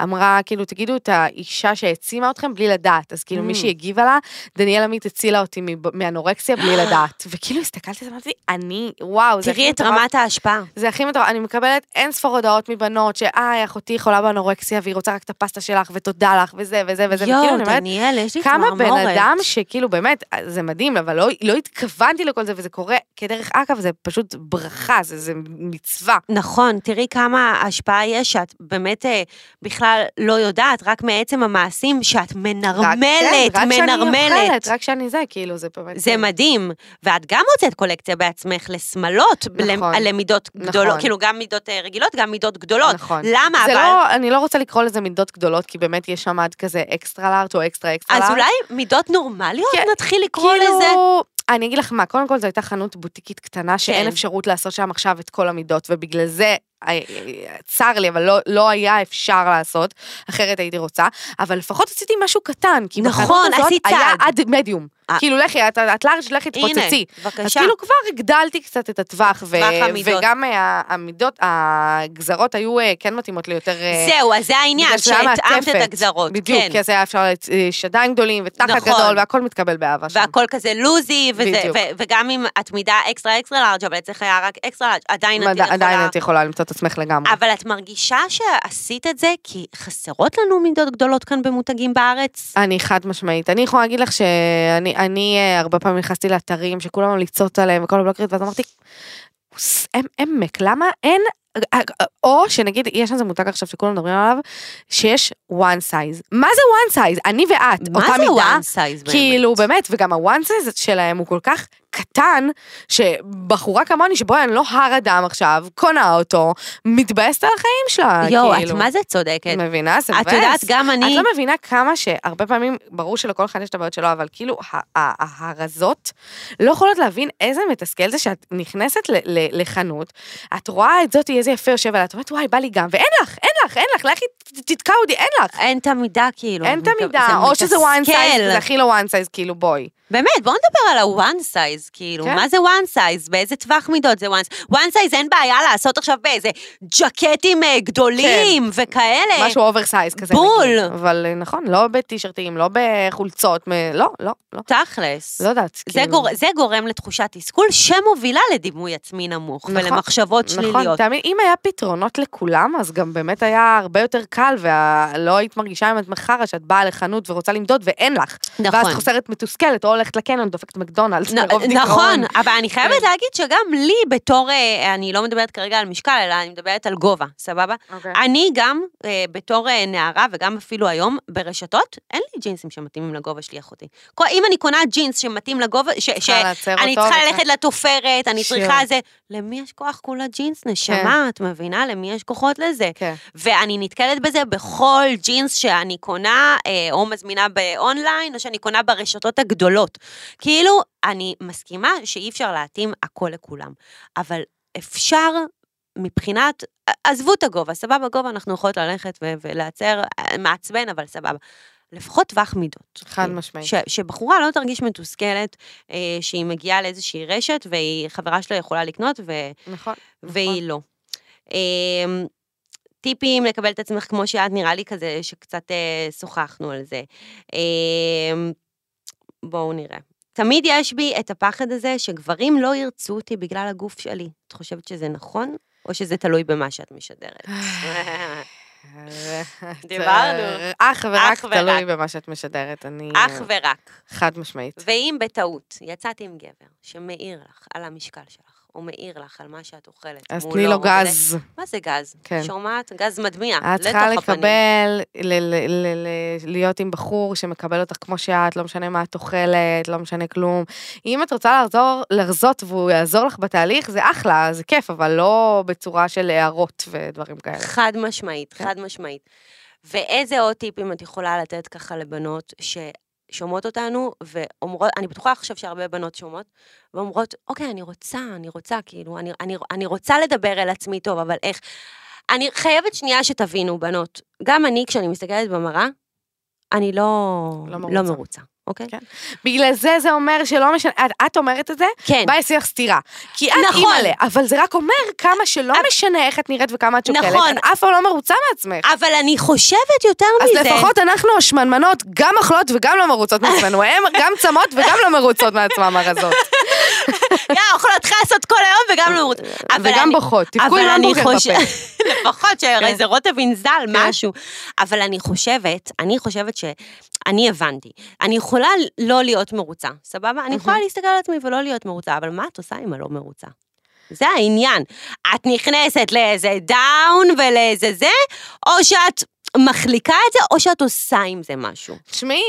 ואמרה כאילו תגידו את האישה שהעצימה אתכם בלי לדעת, אז כאילו Mm. מישהי הגיבה לה, דניאל עמית הצילה אותי מאנורקסיה בלי *gasps* לדעת, וכאילו הסתכלתי ואמרתי, אני, וואו, זה תראי הכי את מטורף. רמת ההשפעה. זה הכי מטורף, אני מקבלת אין ספור הודעות מבנות, שאיי, אחותי חולה באנורקסיה והיא רוצה רק את הפסטה שלך, ותודה לך, וזה וזה וזה, וכאילו יואו, אני אומרת, דניאל, יש לי כמה צמרמורת. בן אדם שכאילו באמת, זה מדהים, אבל לא, לא התכוונתי לכל זה, וזה קורה כדרך אגב, זה פשוט ברכה, זה, זה מצווה. נכון, תראי כמה השפעה יש שאת באמת אה, בכלל לא יודעת, רק מעצם המעשים שאת רק- מנרמלת, כן, רק שאני מנרמלת. אוכלת, רק שאני זה, כאילו, זה באמת... זה מדהים, ואת גם הוצאת קולקציה בעצמך לשמלות, נכון. למ- למידות גדולות, נכון. כאילו גם מידות אה, רגילות, גם מידות גדולות. נכון. למה? אבל... לא, אני לא רוצה לקרוא לזה מידות גדולות, כי באמת יש שם עד כזה אקסטרה לארט או אקסטרה אקסטרה לארט. אז אולי מידות נורמליות כן, נתחיל לקרוא כאילו, לזה? אני אגיד לך מה, קודם כל זו הייתה חנות בוטיקית קטנה, שאין כן. אפשרות לעשות שם עכשיו את כל המידות, ובגלל זה, צר לי, אבל לא, לא היה אפשר לעשות, אחרת הייתי רוצה, אבל לפחות עשיתי משהו קטן, כי נכון, עשית היה צעד. עד מדיום. אה. כאילו, לכי, את, את לארג', לכי הנה, תפוצצי. אז בבקשה. כאילו כבר הגדלתי קצת את הטווח, ו- המידות. וגם אה, המידות, הגזרות היו אה, כן מתאימות ליותר... אה, זהו, אז זה העניין, היה שהתאמת את. הגזרות. בדיוק, כן. כי אז היה אפשר אה, שדיים גדולים ותחת נכון. גדול, והכל מתקבל באהבה שם. והכל כזה לוזי, וזה, בדיוק. ו- וגם אם את מידה אקסטרה אקסטרה לארג' אבל אצלך היה רק אקסטרה לארג', עדיין את יכולה... עדיין את יכולה למצוא את עצמך לגמרי. אבל את מרגישה שעשית את זה כי חסרות לנו מידות גדולות כאן במותגים בארץ? אני חד משמעית. אני יכולה להגיד לך שאני אני, אה, הרבה פעמים נכנסתי לאתרים שכולם ממליצות עליהם וכל הבלוקרית, ואז אמרתי, "ס- אמ- עמק, למה אין... או שנגיד, יש איזה מותג עכשיו שכולם מדברים עליו, שיש one size. מה זה one size? אני ואת, מה אותה זה מידה. one size באמת? כאילו, באמת, וגם ה-one size שלהם הוא כל כך קטן, שבחורה כמוני, שבואי, אני לא הר אדם עכשיו, קונה אותו, מתבאסת על החיים שלה, יואו, את כאילו. מה זה צודקת? מבינה? זה מבאס. את יודעת, גם אני... את לא מבינה כמה שהרבה פעמים, ברור שלכל אחד יש את הבעיות שלו, אבל כאילו ההרזות לא יכולות להבין איזה מתסכל זה שאת נכנסת לחנות, את רואה את זאתי איזה יפה יושב עליה, את אומרת וואי בא לי גם, ואין לך, אין לך, אין לך, לכי תתקע אותי, אין לך. אין את המידה כאילו. אין את המידה, או שזה one size, זה הכי לא one size, כאילו בואי. באמת, בואו נדבר על ה-one size, כאילו, כן. מה זה one size? באיזה טווח מידות זה one size? one size אין בעיה לעשות עכשיו באיזה ג'קטים אה, גדולים וכאלה. כן. משהו oversize כזה. בול. נגיד. אבל אה, נכון, לא בטישרטים, לא בחולצות, מ- לא, לא, לא. תכלס. לא יודעת. זה, כאילו. גור, זה גורם לתחושת תסכול שמובילה לדימוי עצמי נמוך נכון, ולמחשבות נכון, שליליות. תאמין, אם היה פתרונות לכולם, אז גם באמת היה הרבה יותר קל, ולא היית מרגישה עם עצמך חרא שאת באה לחנות ורוצה למדוד ואין לך. נכון. ואז חוזרת מתוסכלת, או הולכת לקניון, דופקת מקדונלדס, נ- מרוב דיכאון. נכון, אבל אני חייבת כן. להגיד שגם לי בתור, אה, אני לא מדברת כרגע על משקל, אלא אני מדברת על גובה, סבבה? אוקיי. אני גם, אה, בתור אה, נערה, וגם אפילו היום, ברשתות, אין לי ג'ינסים שמתאימים לגובה שלי, אחותי. אם אני קונה ג'ינס שמתאים לגובה, שאני צריכה ללכת לתופרת, אני. צריכה זה, למי יש כוח כולה ג'ינס, נשמה, את מבינה? למי יש כוחות לזה? כן. ואני נתקלת בזה בכל ג'ינס שאני קונה, אה, או מזמינה באונליין, או שאני קונה ברשתות הגדולות. כאילו, אני מסכימה שאי אפשר להתאים הכל לכולם, אבל אפשר מבחינת, עזבו את הגובה, סבבה, גובה אנחנו יכולות ללכת ו- ולעצר, אה, מעצבן, אבל סבבה. לפחות טווח מידות. חד כאילו, משמעית. ש, שבחורה לא תרגיש מתוסכלת, אה, שהיא מגיעה לאיזושהי רשת, והיא, חברה שלה יכולה לקנות, ו, נכון. והיא לא. אמ, טיפים לקבל את עצמך כמו שאת, נראה לי כזה שקצת אה, שוחחנו על זה. אמ, בואו נראה. תמיד יש בי את הפחד הזה שגברים לא ירצו אותי בגלל הגוף שלי. את חושבת שזה נכון, או שזה תלוי במה שאת משדרת? *sighs* דיברנו. אך ורק תלוי. במה שאת משדרת, אני... אך ורק. חד משמעית. ואם בטעות יצאת עם גבר שמעיר לך על המשקל שלך, או מעיר לך על מה שאת אוכלת אז תני לו גז. מה זה גז? כן. שומעת? גז מדמיע, את לתוך צריכה הפנים. לקבל, להיות עם בחור שמקבל אותך כמו שאת, לא משנה מה את אוכלת, לא משנה כלום. אם את רוצה לחזור, לרזות והוא יעזור לך בתהליך, זה אחלה, זה כיף, אבל לא בצורה של הערות ודברים כאלה. חד משמעית, כן. חד משמעית. ואיזה עוד טיפים את יכולה לתת ככה לבנות ששומעות אותנו ואומרות, אני בטוחה עכשיו שהרבה בנות שומעות, ואומרות, אוקיי, אני רוצה, אני רוצה, כאילו, אני, אני, אני רוצה לדבר אל עצמי טוב, אבל איך? אני חייבת שנייה שתבינו, בנות, גם אני, כשאני מסתכלת במראה, אני לא, לא לא מרוצה. אוקיי? כן. בגלל זה זה אומר שלא משנה, את, את אומרת את זה, כן. בא יעשה לך סתירה. כי את נכון. אימא'לה, אבל זה רק אומר כמה שלא משנה איך את נראית וכמה את שוקלת, נכון. את אף פעם לא מרוצה מעצמך. אבל אני חושבת יותר אז מזה. לפחות אנחנו השמנמנות גם אוכלות וגם לא מרוצות מעצמנו, *laughs* הן גם צמות וגם לא מרוצות מעצמן הרזות. *laughs* יא, אוכלות חסות כל היום וגם לא מרוצות. וגם אני- בוכות, תבכו אבל עם אני המבורגר חוש- בפה. *laughs* לפחות שאיזה רוטב ינזל, כן. משהו. אבל אני חושבת, אני חושבת שאני הבנתי. אני יכולה לא להיות מרוצה, סבבה? אני יכולה להסתכל על עצמי ולא להיות מרוצה, אבל מה את עושה אם את לא מרוצה? זה העניין. את נכנסת לאיזה דאון ולאיזה זה, או שאת מחליקה את זה, או שאת עושה עם זה משהו. תשמעי,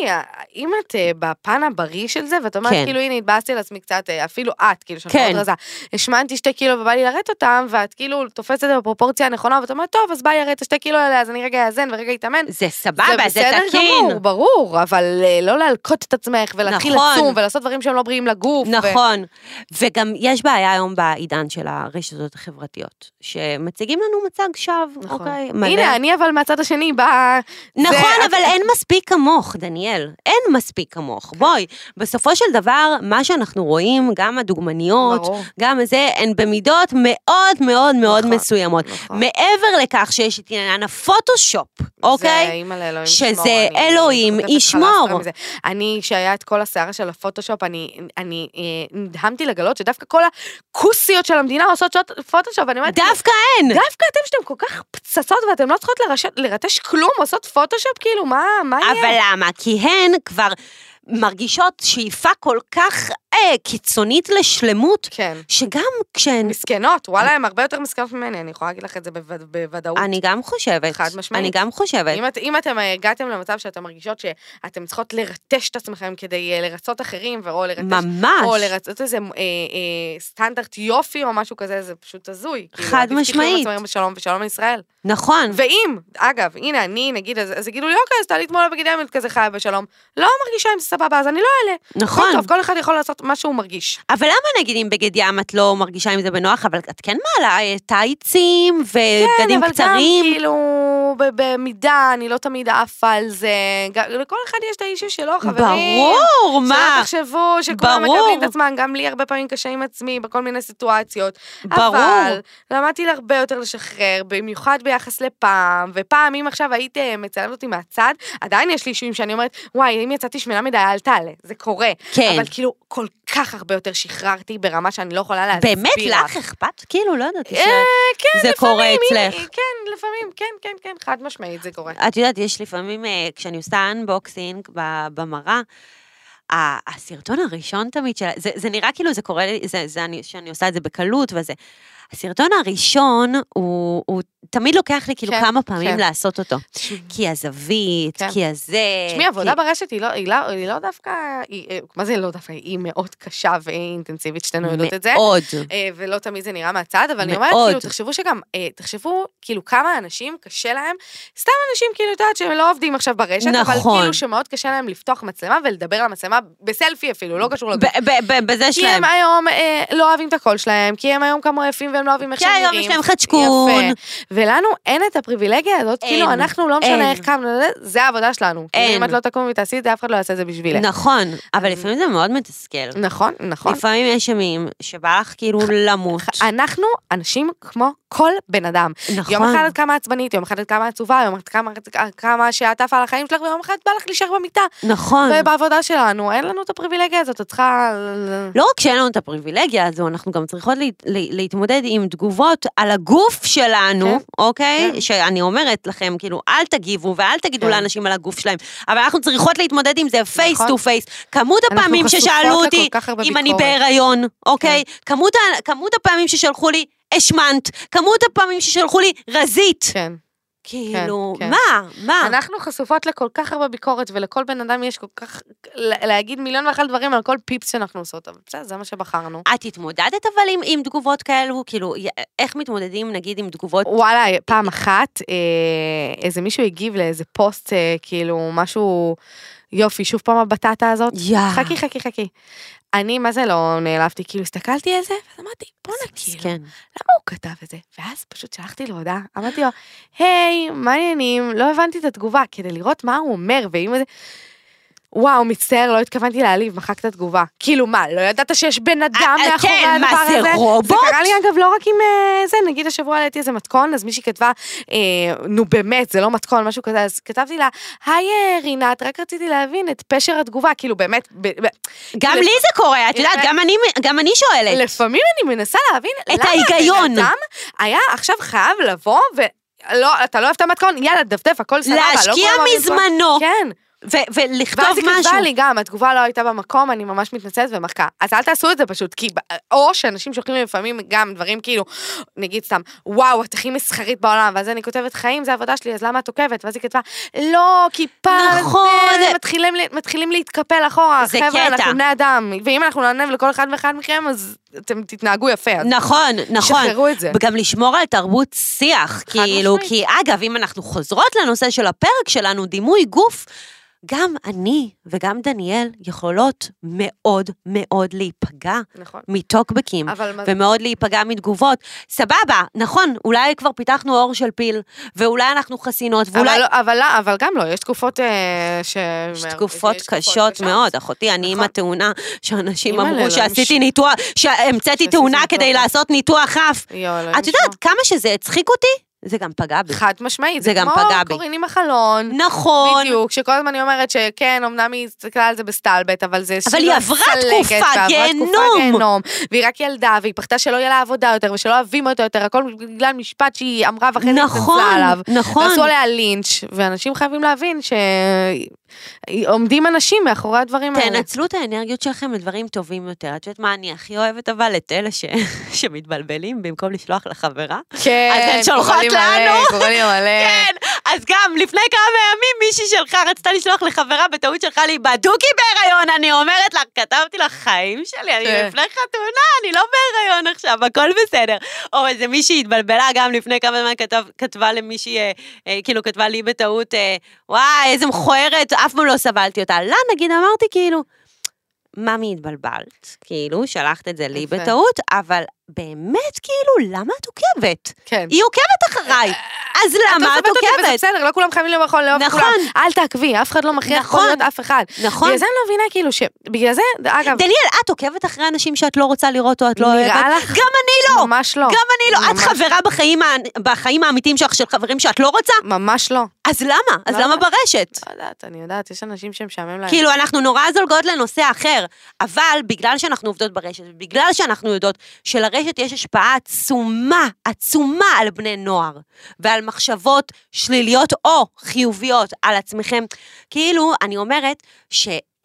אם את אה, בפן הבריא של זה, ואת אומרת, כן. כאילו, הנה, התבאסתי על עצמי קצת, אה, אפילו את, כאילו, שאת כן. מאוד רזה, השמנתי שתי קילו ובא לי לרדת אותם, ואת כאילו תופסת את זה בפרופורציה הנכונה, ואת אומרת, טוב, אז בא לי לרדת את השתי קילו האלה, אז אני רגע אאזן ורגע אתאמן. זה סבבה, זה בסדר תקין. גמור, ברור, אבל אה, לא להלקוט את עצמך, ולהתחיל נכון. לצום, ולעשות דברים שהם לא בריאים לגוף. ו- נכון, וגם יש בעיה היום בעידן של הרשתות החברתיות, שמציגים לנו מצג שווא, נכון. אוקיי? מלא. הנה, אני אבל מהצד השני באה... נכון, זה- אבל אין מספיק כמוך, דניאל. אין מספיק כמוך. בואי, בסופו של דבר, מה שאנחנו רואים, גם הדוגמניות, ברור. גם זה, הן במידות מאוד מאוד מאוד נכון, מסוימות. נכון. מעבר לכך שיש את עניין הפוטושופ, זה אוקיי? אימא'לה, אלוהים שזה ישמור, אני אלוהים ישמור. אני, שהיה את כל הסערה של הפוטושופ, אני, אני אה, נדהמתי לגלות שדווקא כל הכוסיות של המדינה עושות פוטושופ, ואני אומרת, דווקא הן. דווקא אתם שאתם כל כך פצצות ואתם לא צריכות לרטש כלום, עושות פוטושופ, כאילו, מה, מה יהיה? אבל למה? כי הן כבר מרגישות שאיפה כל כך אה, קיצונית לשלמות, כן. שגם כשהן... מסכנות, וואלה, הן הרבה יותר מסכנות ממני, אני יכולה להגיד לך את זה בווד- בוודאות. אני גם חושבת. חד משמעית. אני גם חושבת. אם, את, אם אתם אה, הגעתם למצב שאתם מרגישות שאתם צריכות לרטש את עצמכם כדי אה, לרצות אחרים, ו- או לרטש... ממש. או לרצות איזה אה, אה, סטנדרט יופי או משהו כזה, זה פשוט הזוי. כאילו, חד עם משמעית. בשלום ושלום ישראל. נכון. ואם, אגב, הנה, אני, נגיד, אז, אז יגידו לי, אוקיי, אז תעלי אתמול בגידי אמת כזה חיה בשלום. לא מרגישה עם זה סבבה, אז אני לא אעלה. נכון. טוב, כל אחד יכול לעשות מה שהוא מרגיש. אבל למה נגיד אם בגד ים את לא מרגישה עם זה בנוח, אבל את כן מעלה אה, טייצים ובגדים כן, אבל גם קצרים? כאילו, במידה, אני לא תמיד עפה על זה. גם- לכל אחד יש את האישו שלו, חברים. ברור, מה? שלא תחשבו שכולם. מקבלים את עצמם, גם לי הרבה פעמים קשה עם עצמי בכל מיני סיטואציות. ברור. אבל למדתי הרבה יותר לשחרר, במיוחד ביחס לפעם, ופעם אם עכשיו היית אה, מצלמת אותי מהצד, עדיין יש לי אישויים שאני אומרת, וואי, אם יצאתי שמנה מדי, אל תעלה, זה קורה. כן. אבל כאילו, כל כך הרבה יותר שחררתי ברמה שאני לא יכולה להסביר. באמת, לך אכפת? כאילו, לא ידעתי אה, כן, שזה קורה לפעמים, אצלך. כן, לפעמים, כן, כן, כן, חד משמעית זה קורה. את יודעת, יש לפעמים, אה, כשאני עושה אנבוקסינג במראה, הסרטון הראשון תמיד של... זה, זה נראה כאילו זה קורה לי, זה, זה אני, שאני עושה את זה בקלות וזה. הסרטון הראשון, הוא, הוא תמיד לוקח לי כאילו כן, כמה פעמים כן. לעשות אותו. כי הזווית, כן. כי הזה... תשמעי, עבודה כי... ברשת היא לא, היא לא, היא לא דווקא, היא, אה, מה זה לא דווקא, היא מאוד קשה ואינטנסיבית, שתינו יודעות את זה. מאוד. אה, ולא תמיד זה נראה מהצד, אבל אני מאוד. אומרת, כאילו, תחשבו שגם, אה, תחשבו, כאילו, כמה אנשים קשה להם, סתם אנשים, כאילו, את יודעת, שהם לא עובדים עכשיו ברשת, אבל נכון. כאילו שמאוד קשה להם לפתוח מצלמה ולדבר על המצלמה בסלפי אפילו, לא קשור לגוף. בזה כי שלהם. הם היום אה, לא אוהבים את הקול שלהם, כי הם היום כמה יפים והם לא אוהבים איך כי שהם היום נראים. יש להם חדשקון. יפה. ולנו אין את הפריבילגיה הזאת, אין, כאילו אנחנו לא משנה. איך קמנו זה העבודה שלנו. כאילו אין. אם את לא תקומי ותעשי את זה, אף אחד לא יעשה את זה בשבילך. נכון, אבל לפעמים זה מאוד מתסכל. נכון, נכון. לפעמים יש ימים שבא לך כאילו למות. אנחנו אנשים כמו כל בן אדם. נכון. יום אחד את כמה עצבנית, יום אחד את כמה עצובה, יום אחד כמה, כמה שאת עפה על החיים שלך, ויום אחד בא לך להישאר במיטה. נכון. ובעבודה שלנו, אין לנו את הפריבילגיה הזאת, את צריכה... לא רק שאין לנו את הפריבילגיה הזו, אנחנו גם צריכות לה, לה, להתמודד עם תגובות על הגוף שלנו, כן. אוקיי? כן. שאני אומרת לכם, כאילו, אל תגיבו ואל תגידו כן. לאנשים על הגוף שלהם, אבל אנחנו צריכות להתמודד עם זה face נכון. to face. כמות הפעמים ששאלו אותי אם אני ביקורת. כן. בהיריון, אוקיי? כמות, ה- כמות הפעמים ששלחו לי השמנת, כמות הפעמים ששלחו לי רזית. כן. כאילו, כן. מה? מה? אנחנו חשופות לכל כך הרבה ביקורת, ולכל בן אדם יש כל כך... לה- להגיד מיליון ואחת דברים על כל פיפס שאנחנו עושות, אבל בסדר, זה מה שבחרנו. את התמודדת אבל עם, עם תגובות כאלו? כאילו, איך מתמודדים נגיד עם תגובות? וואלה, פעם אחת, אה, איזה מישהו הגיב לאיזה פוסט, אה, כאילו, משהו... יופי, שוב פעם הבטטה הזאת. יא. חכי, חכי, חכי. אני, מה זה לא נעלבתי, כאילו, הסתכלתי על זה, ואז אמרתי, בואנה, כאילו, כן. למה הוא כתב את זה? ואז פשוט שלחתי לו הודעה, אמרתי לו, היי, מה העניינים? לא הבנתי את התגובה, כדי לראות מה הוא אומר, ואם זה... וואו, מצטער, לא התכוונתי להעליב, מחק את התגובה. כאילו מה, לא ידעת שיש בן אדם אה, מאחורי כן, הדבר מה, הזה? זה רובוט? זה קרה לי אגב לא רק עם אה, זה, נגיד השבוע העליתי איזה מתכון, אז מישהי כתבה, אה, נו באמת, זה לא מתכון, משהו כזה, אז כתבתי לה, היי אה, רינת, רק רציתי להבין את פשר התגובה, כאילו באמת, ב- ב- גם לי זה קורה, את יודעת, גם אני- גם אני שואלת. לפעמים אני מנסה להבין את למה ההיגיון. אדם היה עכשיו חייב לבוא ו... לא, אתה לא אוהב את המתכון, יאללה, דפדף, הכל סבבה. לא להשקיע מתכון. מזמנו, כן. ו- ולכתוב ואז היא משהו. כתבה לי גם, התגובה לא הייתה במקום, אני ממש מתנצלת ומחקה. אז אל תעשו את זה פשוט, כי... או שאנשים שולחים לי לפעמים גם דברים כאילו, נגיד סתם, וואו, את הכי מסחרית בעולם, ואז אני כותבת, חיים זה עבודה שלי, אז למה את עוקבת? ואז היא כתבה, לא, כי פעם נכון. אתם מתחילים, ל- מתחילים להתקפל אחורה, זה חבר'ה, קטע. אנחנו בני אדם, ואם אנחנו נענב לכל אחד ואחד מכם, אז אתם תתנהגו יפה. נכון, נכון. שחררו את זה. וגם לשמור על תרבות שיח, כאילו, משמעית. כי אגב, אם אנחנו חוזרות לנושא של הפרק שלנו, דימוי גוף, גם אני וגם דניאל יכולות מאוד מאוד להיפגע נכון. מטוקבקים, אבל ומאוד להיפגע מתגובות. סבבה, נכון, אולי כבר פיתחנו אור של פיל, ואולי אנחנו חסינות, ואולי... אבל, לא- אבל, לא- אבל גם לא, יש תקופות אה, ש... יש תקופות קשות מאוד, אחותי, אני עם נכון. התאונה, שאנשים אמרו לא שעשיתי מש- ניתוח, שהמצאתי תאונה כדי. לעשות ניתוח אף. את יודעת, כמה שזה הצחיק אותי, זה גם פגע בי. חד משמעית, זה זה גם כמו פגע בי. קוראים עם החלון. נכון. בדיוק, שכל הזמן היא אומרת שכן, אמנם היא הסתכלה על זה בסטלבט, אבל זה... אבל היא עברה תקופה גיהנום. והיא רק ילדה, והיא פחדה שלא יהיה לה עבודה יותר, ושלא אוהבים אותה יותר, הכל בגלל משפט שהיא אמרה ואחרי זה נכון, התנצלה עליו. נכון. ועשו עליה לינץ', ואנשים חייבים להבין שעומדים אנשים מאחורי הדברים האלה. תנצלו את האנרגיות שלכם לדברים טובים יותר. את יודעת מה אני הכי אוהבת אבל? את אלה ש... *laughs* שמתבלבלים במקום לשלוח לחברה. כן, אז הן שולחות קוראים לי לנו. מלא. *laughs* כן, אז גם לפני כמה ימים מישהי שלך רצתה לשלוח לחברה, בטעות שלחה לי בדוקי בהיריון, אני אומרת לך, כתבתי לך, חיים שלי, אני כן. לפני חתונה, אני לא בהיריון עכשיו, הכל בסדר. או איזה מישהי התבלבלה גם לפני כמה זמן כתב, כתבה למישהי, אה, אה, כאילו כתבה לי בטעות, אה, וואי, איזה מכוערת, אף פעם לא סבלתי אותה. לה, נגיד, אמרתי כאילו, ממי התבלבלת, כאילו, שלחת את זה לי. בטעות, אבל באמת, כאילו, למה את עוקבת? כן. היא עוקבת אחריי, אז למה את לא סובלת אותי, וזה עוקבת? בסדר, לא כולם חייבים לאכול לאהוב את נכון. כולם. אל תעקבי, אף אחד לא מכריח נכון. להיות אף אחד. נכון. בגלל זה אני לא מבינה, כאילו, שבגלל זה, אגב, דניאל, את עוקבת אחרי אנשים שאת לא רוצה לראות או את לא אוהבת? נראה לך? גם אני לא. ממש לא. גם אני לא. את חברה בחיים בחיים האמיתיים שלך של חברים שאת לא רוצה? ממש לא. אז למה? אז למה. ברשת? לא יודעת, אני יודעת, יש אנשים שמשעמם להם. כאילו, אנחנו נורא זולגות לנושא אחר, אבל בגלל שאנחנו עובדות ברשת, ובגלל שאנחנו יודעות שלרשת יש השפעה עצומה, עצומה על בני נוער, ועל מחשבות שליליות או חיוביות על עצמכם, כאילו, אני אומרת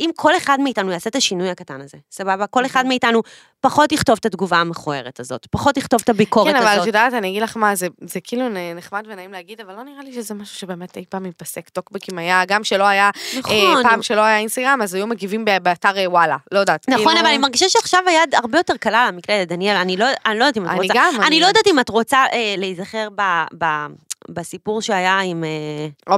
שאם כל אחד מאיתנו יעשה את השינוי הקטן הזה, סבבה? כל אחד מאיתנו פחות יכתוב את התגובה המכוערת הזאת, פחות יכתוב את הביקורת כן, אבל את הזאת. יודעת, אני אגיד לך מה, זה, זה כאילו נחמד ונעים להגיד, אבל לא נראה לי שזה משהו שבאמת אי פעם ייפסק. טוקבקים היה, גם שלא היה, נכון. אה, פעם שלא היה אינסטגרם, אז היו מגיבים באתר אה, וואלה, לא יודעת. נכון, כאילו- אבל אני מרגישה שעכשיו היד הרבה יותר קלה על המקלדת, דניאל, אני לא, אני לא יודעת אם את אני רוצה... גם, אני אני- לא יודעת אם את רוצה אה, להיזכר ב, ב, בסיפור שהיה עם... אה,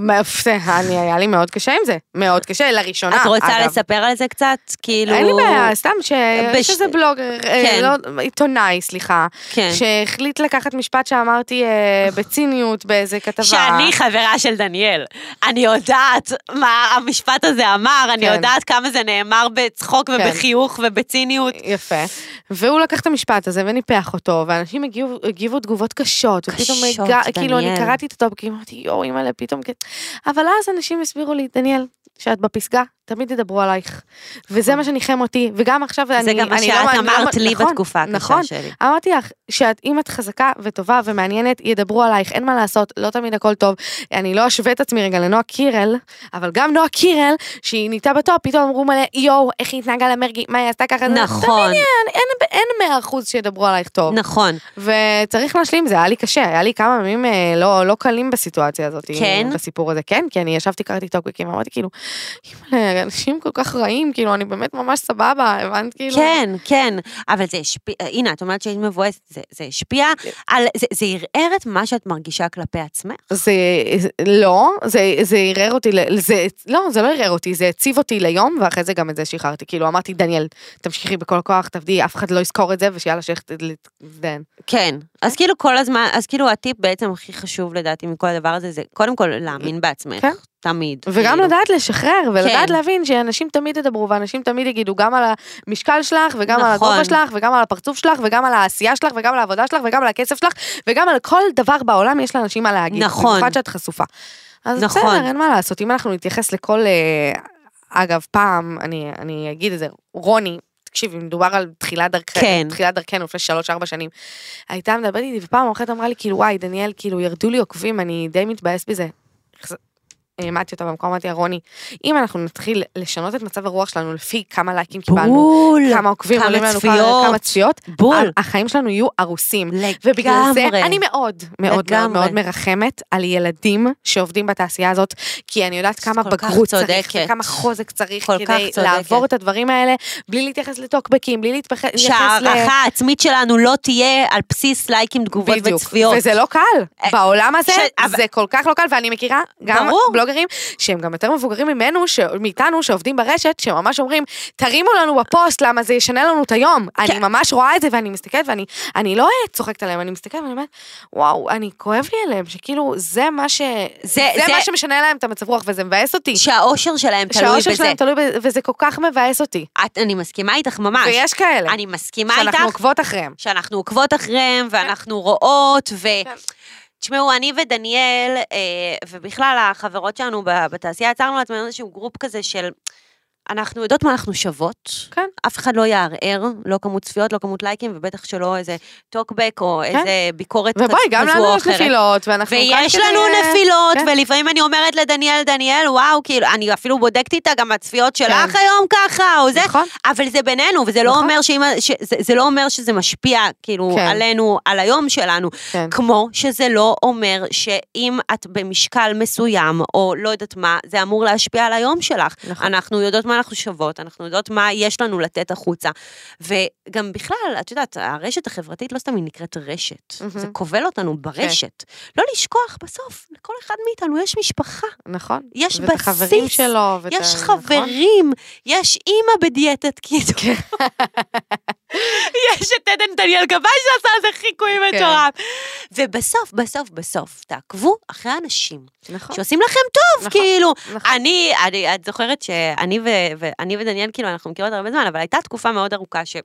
*laughs* אני, היה לי מאוד קשה עם זה, מאוד קשה, לראשונה, את רוצה אגב. לספר על זה קצת? כאילו... אין לי בעיה, סתם שיש איזה בלוגר, אה, כן. לא, עיתונאי, סליחה, כן. שהחליט לקחת משפט שאמרתי אה, *laughs* בציניות באיזה כתבה. שאני חברה של דניאל. אני יודעת מה המשפט הזה אמר, אני כן. יודעת כמה זה נאמר בצחוק כן. ובחיוך ובציניות. יפה. והוא לקח את המשפט הזה וניפח אותו, ואנשים הגיבו, הגיבו תגובות קשות, ופתאום קשות, הגע, כאילו אני דניאל. קראתי את הטופקים, אמרתי יואו אימא'לה פתאום, כן." אבל אז אנשים הסבירו לי, דניאל, שאת בפסגה, תמיד ידברו עלייך. וזה מה שניחם אותי, וגם עכשיו זה אני, גם מה שאת לא, לא- אמרת לי נכון, בתקופה הקשה נכון. שלי. אמרתי לך, שאת, אם את חזקה וטובה ומעניינת, ידברו עלייך, אין מה לעשות, לא תמיד הכל טוב. אני לא אשווה את עצמי רגע לנועה קירל, אבל גם נועה קירל, שהיא נהייתה בטופ, פתאום אמרו מלא, יואו, איך היא התנהגה למרגי, מה היא עשתה ככה, זה- נכון, אין, אין, מאה אחוז שידברו עלייך טוב. נכון. וצריך להשלים, זה היה לי קשה, היה לי כמה ימים אה, לא, לא קלים בסיטואציה הזאת. כן? בסיפור הזה, כן, כי אני ישבתי, קראתי טוקבקים, אמרתי כאילו, אנשים כל כך רעים, כאילו, אני באמת ממש סבבה, הבנת כאילו? כן, כן, אבל זה השפיע, הנה, את אומרת שהיית מבואסת, זה, זה השפיע על, זה, זה ערער את מה שאת מרגישה כלפי עצמך? זה, לא, זה, זה ערער אותי, זה, לא, זה לא ערער אותי, זה הציב אותי ליום, ואחרי זה גם את זה שחררתי. כאילו, אמרתי, דניאל, תמשיכי בכל הכוח, תעבדי, אף אחד לא יזכור את זה, ושיאללה, שאיך להזדהן. כן, אז כאילו כל הזמן, אז כאילו הטיפ בעצם הכי חשוב לדעתי מכל הדבר הזה, זה קודם כל להאמין בעצמך. כן. תמיד. וגם כאילו. לדעת לשחרר, ולדעת כן. להבין שאנשים תמיד ידברו, ואנשים תמיד יגידו גם על המשקל שלך, וגם על נכון. הגובה שלך, וגם על הפרצוף שלך, וגם על העשייה שלך, וגם על העבודה שלך, וגם על הכסף שלך, וגם על כל דבר בעולם יש לאנשים מה להגיד. נכון. במיוחד שאת חשופה. אז נכון. בסדר, אין מה לעשות. אם אנחנו נתייחס לכל... אה, אגב, פעם, אני, אני אגיד את זה, רוני, תקשיבי, מדובר על תחילת, דרכ... כן. תחילת דרכנו לפני שלוש-ארבע שנים. הייתה מדברת איתי, ופעם אחת אמרה לי, כאילו, וואי, דניאל, כאילו, ירדו לי עוקבים, אני די מתבאס בזה. העמדתי אותה במקום, אמרתי רוני, אם אנחנו נתחיל לשנות את מצב הרוח שלנו לפי כמה לייקים קיבלנו, בול. כמה עוקבים כמה עולים לנו, צפיות. כמה צפיות, בול. החיים שלנו יהיו הרוסים. לגמרי. ובגלל זה אני מאוד, מאוד מאוד לגמרי. מאוד מרחמת על ילדים שעובדים בתעשייה הזאת, כי אני יודעת כמה בגרות צריך. וכמה חוזק צריך כדי צודקת. לעבור את הדברים האלה, בלי להתייחס לטוקבקים, בלי להתייחס ל... שההערכה העצמית שלנו לא תהיה על בסיס לייקים, תגובות בדיוק, וצפיות. וזה לא קל, בעולם הזה ש- אבל- זה כל כך לא קל, ואני מכירה גם ברור. בלוגרים שהם גם יותר מבוגרים ממנו, ש- מאיתנו, שעובדים ברשת, שממש אומרים, תרימו לנו בפוסט למה זה ישנה לנו את היום. אני כן. ממש רואה את זה ואני מסתכלת ואני אני לא אה, צוחקת עליהם, אני מסתכלת ואני אומרת, וואו, אני כואב לי עליהם, שכאילו זה מה ש... זה זה- מה שמשנה להם את המצב רוח וזה מבאס אותי. שהאושר שלהם תלוי שהאושר בזה. שלהם תלוי בזה, וזה כל כך מבאס אותי. את- אני מסכימה איתך ממש. ויש כאלה, אני מסכימה איתך. שאנחנו עוקבות אחריהם. שאנחנו עוקבות אחריהם, ואנחנו רואות, ו... כן. תשמעו, אני ודניאל, אה, ובכלל החברות שלנו בתעשייה, יצרנו לעצמנו איזשהו group כזה של... אנחנו יודעות מה אנחנו שוות. כן. אף אחד לא יערער, לא כמות צפיות, לא כמות לייקים, ובטח שלא איזה טוקבק או כן. איזה ביקורת כזו ובואי, גם לנו או יש אחרת. נפילות, ואנחנו ויש כדי, לנו אה, נפילות, כן. ולפעמים אני אומרת לדניאל, דניאל, וואו, כאילו, אני אפילו בודקת איתה גם הצפיות שלך כן. היום ככה, או זה, נכון. אבל זה בינינו, וזה לא נכון. אומר שאם, ש, זה, זה לא אומר שזה משפיע, כאילו, כן. עלינו, על היום שלנו. כן. כמו שזה לא אומר שאם את במשקל מסוים, או לא יודעת מה, זה אמור להשפיע על היום שלך. נכון. אנחנו יודעות מה אנחנו שוות, אנחנו יודעות מה יש לנו לתת החוצה. וגם בכלל, את יודעת, הרשת החברתית לא סתם היא נקראת רשת, מהמם. זה כובל אותנו ברשת. לא לשכוח, בסוף, לכל אחד מאיתנו יש משפחה. נכון. יש ואת החברים בסיס, שלו. ואת יש ה- נכון? חברים, יש אימא בדיאטת קיטו. כן. *laughs* יש את עדן דניאל גבאי שעשה על זה חיקוי כן. מטורף. ובסוף, בסוף, בסוף, תעקבו אחרי אנשים נכון. שעושים לכם טוב, נכון, כאילו. נכון. אני, אני, את זוכרת שאני ואני ודניאל, כאילו, אנחנו מכירות הרבה זמן, אבל הייתה תקופה מאוד ארוכה ש...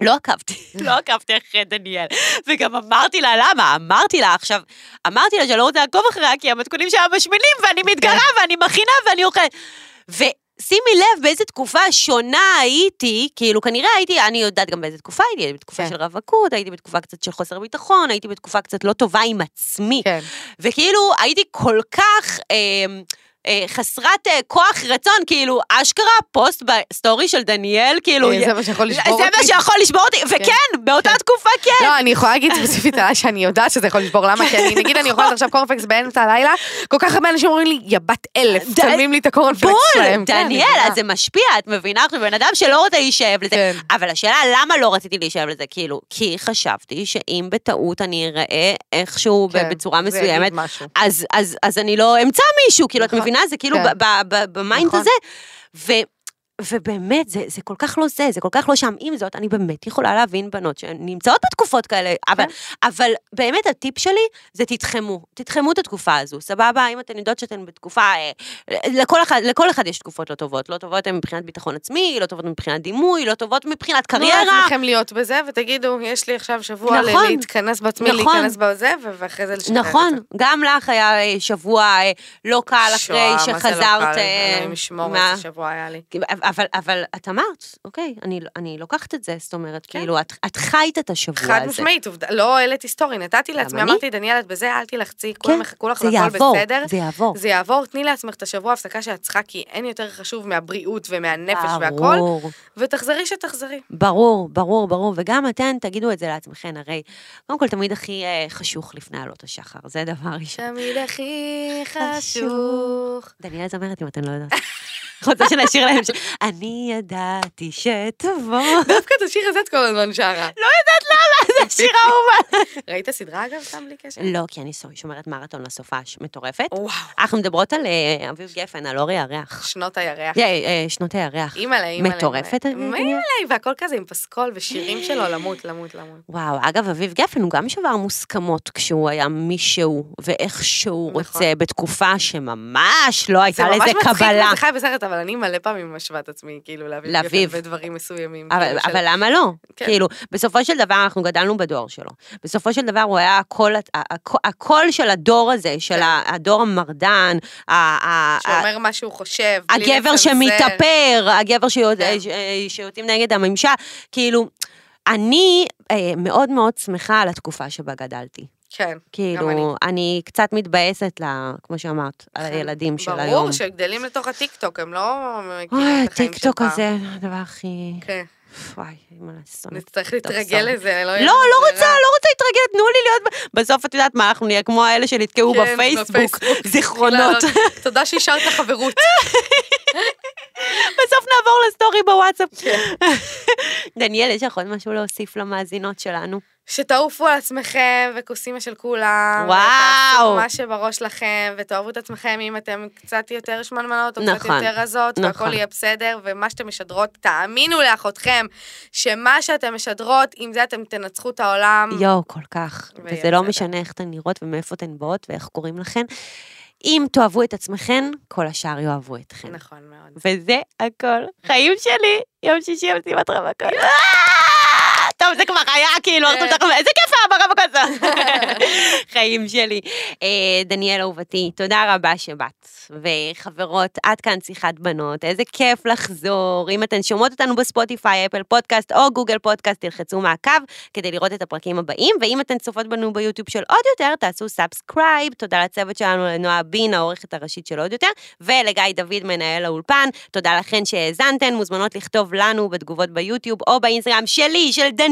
לא עקבתי, *laughs* לא עקבתי אחרי דניאל. וגם אמרתי לה, למה? אמרתי לה עכשיו, אמרתי לה שאני לא רוצה לעקוב אחריה, כי המתכונים שלה משמינים, ואני מתגרה, ואני מכינה, ואני אוכלת. ושימי לב באיזה תקופה שונה הייתי, כאילו כנראה הייתי, אני יודעת גם באיזה תקופה הייתי, הייתי בתקופה כן. של רווקות, הייתי בתקופה קצת של חוסר ביטחון, הייתי בתקופה קצת לא טובה עם עצמי. כן. וכאילו הייתי כל כך אה, אה, חסרת אה, כוח רצון, כאילו אשכרה פוסט בסטורי של דניאל, כאילו... אה, זה מה שיכול לשבור זה אותי. מה שיכול לשבור אותי, וכן, באותה תקופה כן. לא, אני יכולה להגיד ספציפית עליי שאני יודעת שזה יכול לשבור, למה? כי אני, נגיד אני אוכלת עכשיו קורנפלקס באמצע הלילה, כל כך הרבה אנשים אומרים לי, יא בת אלף, צלמים לי את הקורנפלקס בול, שלהם. כן, אני דניאל, מבינה. אז זה משפיע, את מבינה? עכשיו, בן אדם שלא רוצה להישאב לזה. כן. אבל השאלה, למה לא רציתי להישאב לזה? כאילו, כי חשבתי שאם בטעות אני אראה איכשהו כן, בצורה זה מסוימת. אז, אני לא אמצא מישהו, כאילו, את נכון. מבינה? זה כאילו כן. ב mind נכון. הזה. ובאמת, זה, זה כל כך לא זה, זה כל כך לא שם. עם זאת, אני באמת יכולה להבין בנות שנמצאות בתקופות כאלה, אבל, כן. אבל באמת הטיפ שלי זה תתחמו, תתחמו את התקופה הזו, סבבה? אם אתן יודעות שאתן בתקופה, אה, לכל אחד, לכל אחד יש תקופות לא טובות. לא טובות הן מבחינת ביטחון עצמי, לא טובות מבחינת דימוי, לא טובות מבחינת תנו קריירה. לעצמכם להיות בזה, ותגידו, יש לי עכשיו שבוע נכון. להתכנס בעצמי, נכון. להיכנס בזה, ואחרי זה לשחרר את זה. נכון, גם לך היה אה, שבוע אה, לא קל אחרי שואה, מה זה לא שחזרת. קל, אלוהים ישמור איזה שבוע היה לי. אבל, אבל את אמרת, אוקיי, אני, אני לוקחת את זה, זאת אומרת, כן. כאילו, את, את חיית את השבוע חד הזה. משמעית, עובדה- לא העליתי סטורי, נתתי לעצמי, אני? אמרתי, דניאל, את בזה, אל תלחצי, כולם יחכו לך והכל בסדר. זה יעבור. זה יעבור, תני לעצמך את השבוע הפסקה שאת צריכה, כי אין יותר חשוב מהבריאות ומהנפש והכל, ברור, ותחזרי שתחזרי. ברור, ברור, ברור, וגם אתן תגידו את זה לעצמכן, הרי, קודם כל, תמיד הכי אה, חשוך לפני עלות השחר, זה דבר ראשון. תמיד הכי חשוך. דניאל זמרת, אם אתן לא יודעות. רוצה שנשאיר להם ש... אני ידעתי שתבוא. דווקא את השיר הזה את כל הזמן שרה. לא יודעת למה, זה זה שיר אהובה. ראית סדרה אגב, סתם בלי קשר? לא, כי אני שומרת מרתון לסופש, מטורפת. וואו, אנחנו מדברות על אה, אביב גפן, על אור הירח. שנות הירח. אה, אה, שנות הירח. אימא'לה, אימא'לה. מטורפת, אני- אימא'לה, והכל כזה עם פסקול ושירים שלו, למות, למות, למות. וואו, אגב, אביב גפן הוא גם שבר מוסכמות כשהוא היה מישהו ואיך שהוא נכון. רוצה, בתקופה שממש לא הייתה זה ממש לזה מצחיק קבלה. וזה חי בסרט, אבל אני מלא פעמים משווה את עצמי, כאילו, לאביב. גפן בדברים מסוימים. אבל, כאילו, למה לא? כן. כאילו, בסופו של דבר אנחנו גדלנו בדור שלו. בסופו של דבר הוא היה הקול, הקול, הקול של הדור הזה, של הדור המרדן, שאומר מה שהוא חושב, הגבר. שמתאפר, הגבר כן. ש- שיוצאים נגד הממשל, כאילו, אני אה, מאוד מאוד שמחה על התקופה שבה גדלתי. כן, גם אני. כאילו, אני קצת מתבאסת, ל- כמו שאמרת, על כן. הילדים של ברור היום. שגדלים לתוך הטיקטוק, הם לא אוי, הטיקטוק. הזה, הדבר הכי... כן, וואי, אימא'לה, שונאת. נצטרך טוב, להתרגל. לזה, לא לא, לא לנו רוצה. לא רוצה להתרגל, תנו לי להיות... בסוף את יודעת מה, אנחנו נהיה כמו האלה שנתקעו כן, בפייסבוק, *laughs* זיכרונות. תודה שהשארת חברות. *laughs* בסוף נעבור לסטורי בוואטסאפ. כן. *laughs* דניאל, יש לך עוד משהו להוסיף למאזינות שלנו? שתעופו על עצמכם וכוסימה של כולם. וואו. ותעשו מה שבראש לכם, ותאהבו את עצמכם אם אתם קצת יותר שמנמנות או קצת נכון, יותר רזות, נכון. והכל יהיה בסדר, ומה שאתם משדרות, תאמינו לאחותכם, שמה שאתם משדרות, עם זה אתם תנצחו את העולם. יואו, כל כך. וזה לא בסדר. משנה איך אתן נראות ומאיפה אתן באות ואיך קוראים לכן. אם תאהבו את עצמכן, כל השאר יאהבו אתכן. נכון מאוד. וזה הכל. חיים שלי, יום שישי המשימת רווקות. טוב, זה כבר היה, כאילו, כן. איזה כיף היה ברווקות הזאת. *laughs* חיים שלי. אה, דניאל אהובתי, תודה רבה שבאת. וחברות, עד כאן שיחת בנות, איזה כיף לחזור. אם אתן שומעות אותנו בספוטיפיי, אפל פודקאסט או גוגל פודקאסט, תלחצו מעקב כדי לראות את הפרקים הבאים, ואם אתן צופות בנו ביוטיוב של עוד יותר, תעשו subscribe. תודה לצוות שלנו, לנועה בין, העורכת הראשית של עוד יותר, ולגיא דוד, מנהל האולפן. תודה לכן שהאזנתן, מוזמנות לכתוב לנו בתגובות ביוטיוב או באינסטגרם שלי, של דניאל,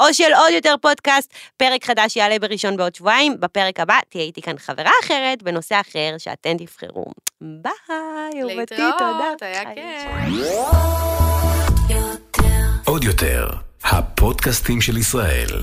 או של עוד יותר פודקאסט. פרק חדש יעלה בראשון בעוד שבועיים. בפרק הבא תהיה איתי כאן חברה אחרת בנושא אחר שאתן תבחרו. ביי, אהובתי, תודה. להתראות, היה כיף. עוד יותר, הפודקאסטים של ישראל.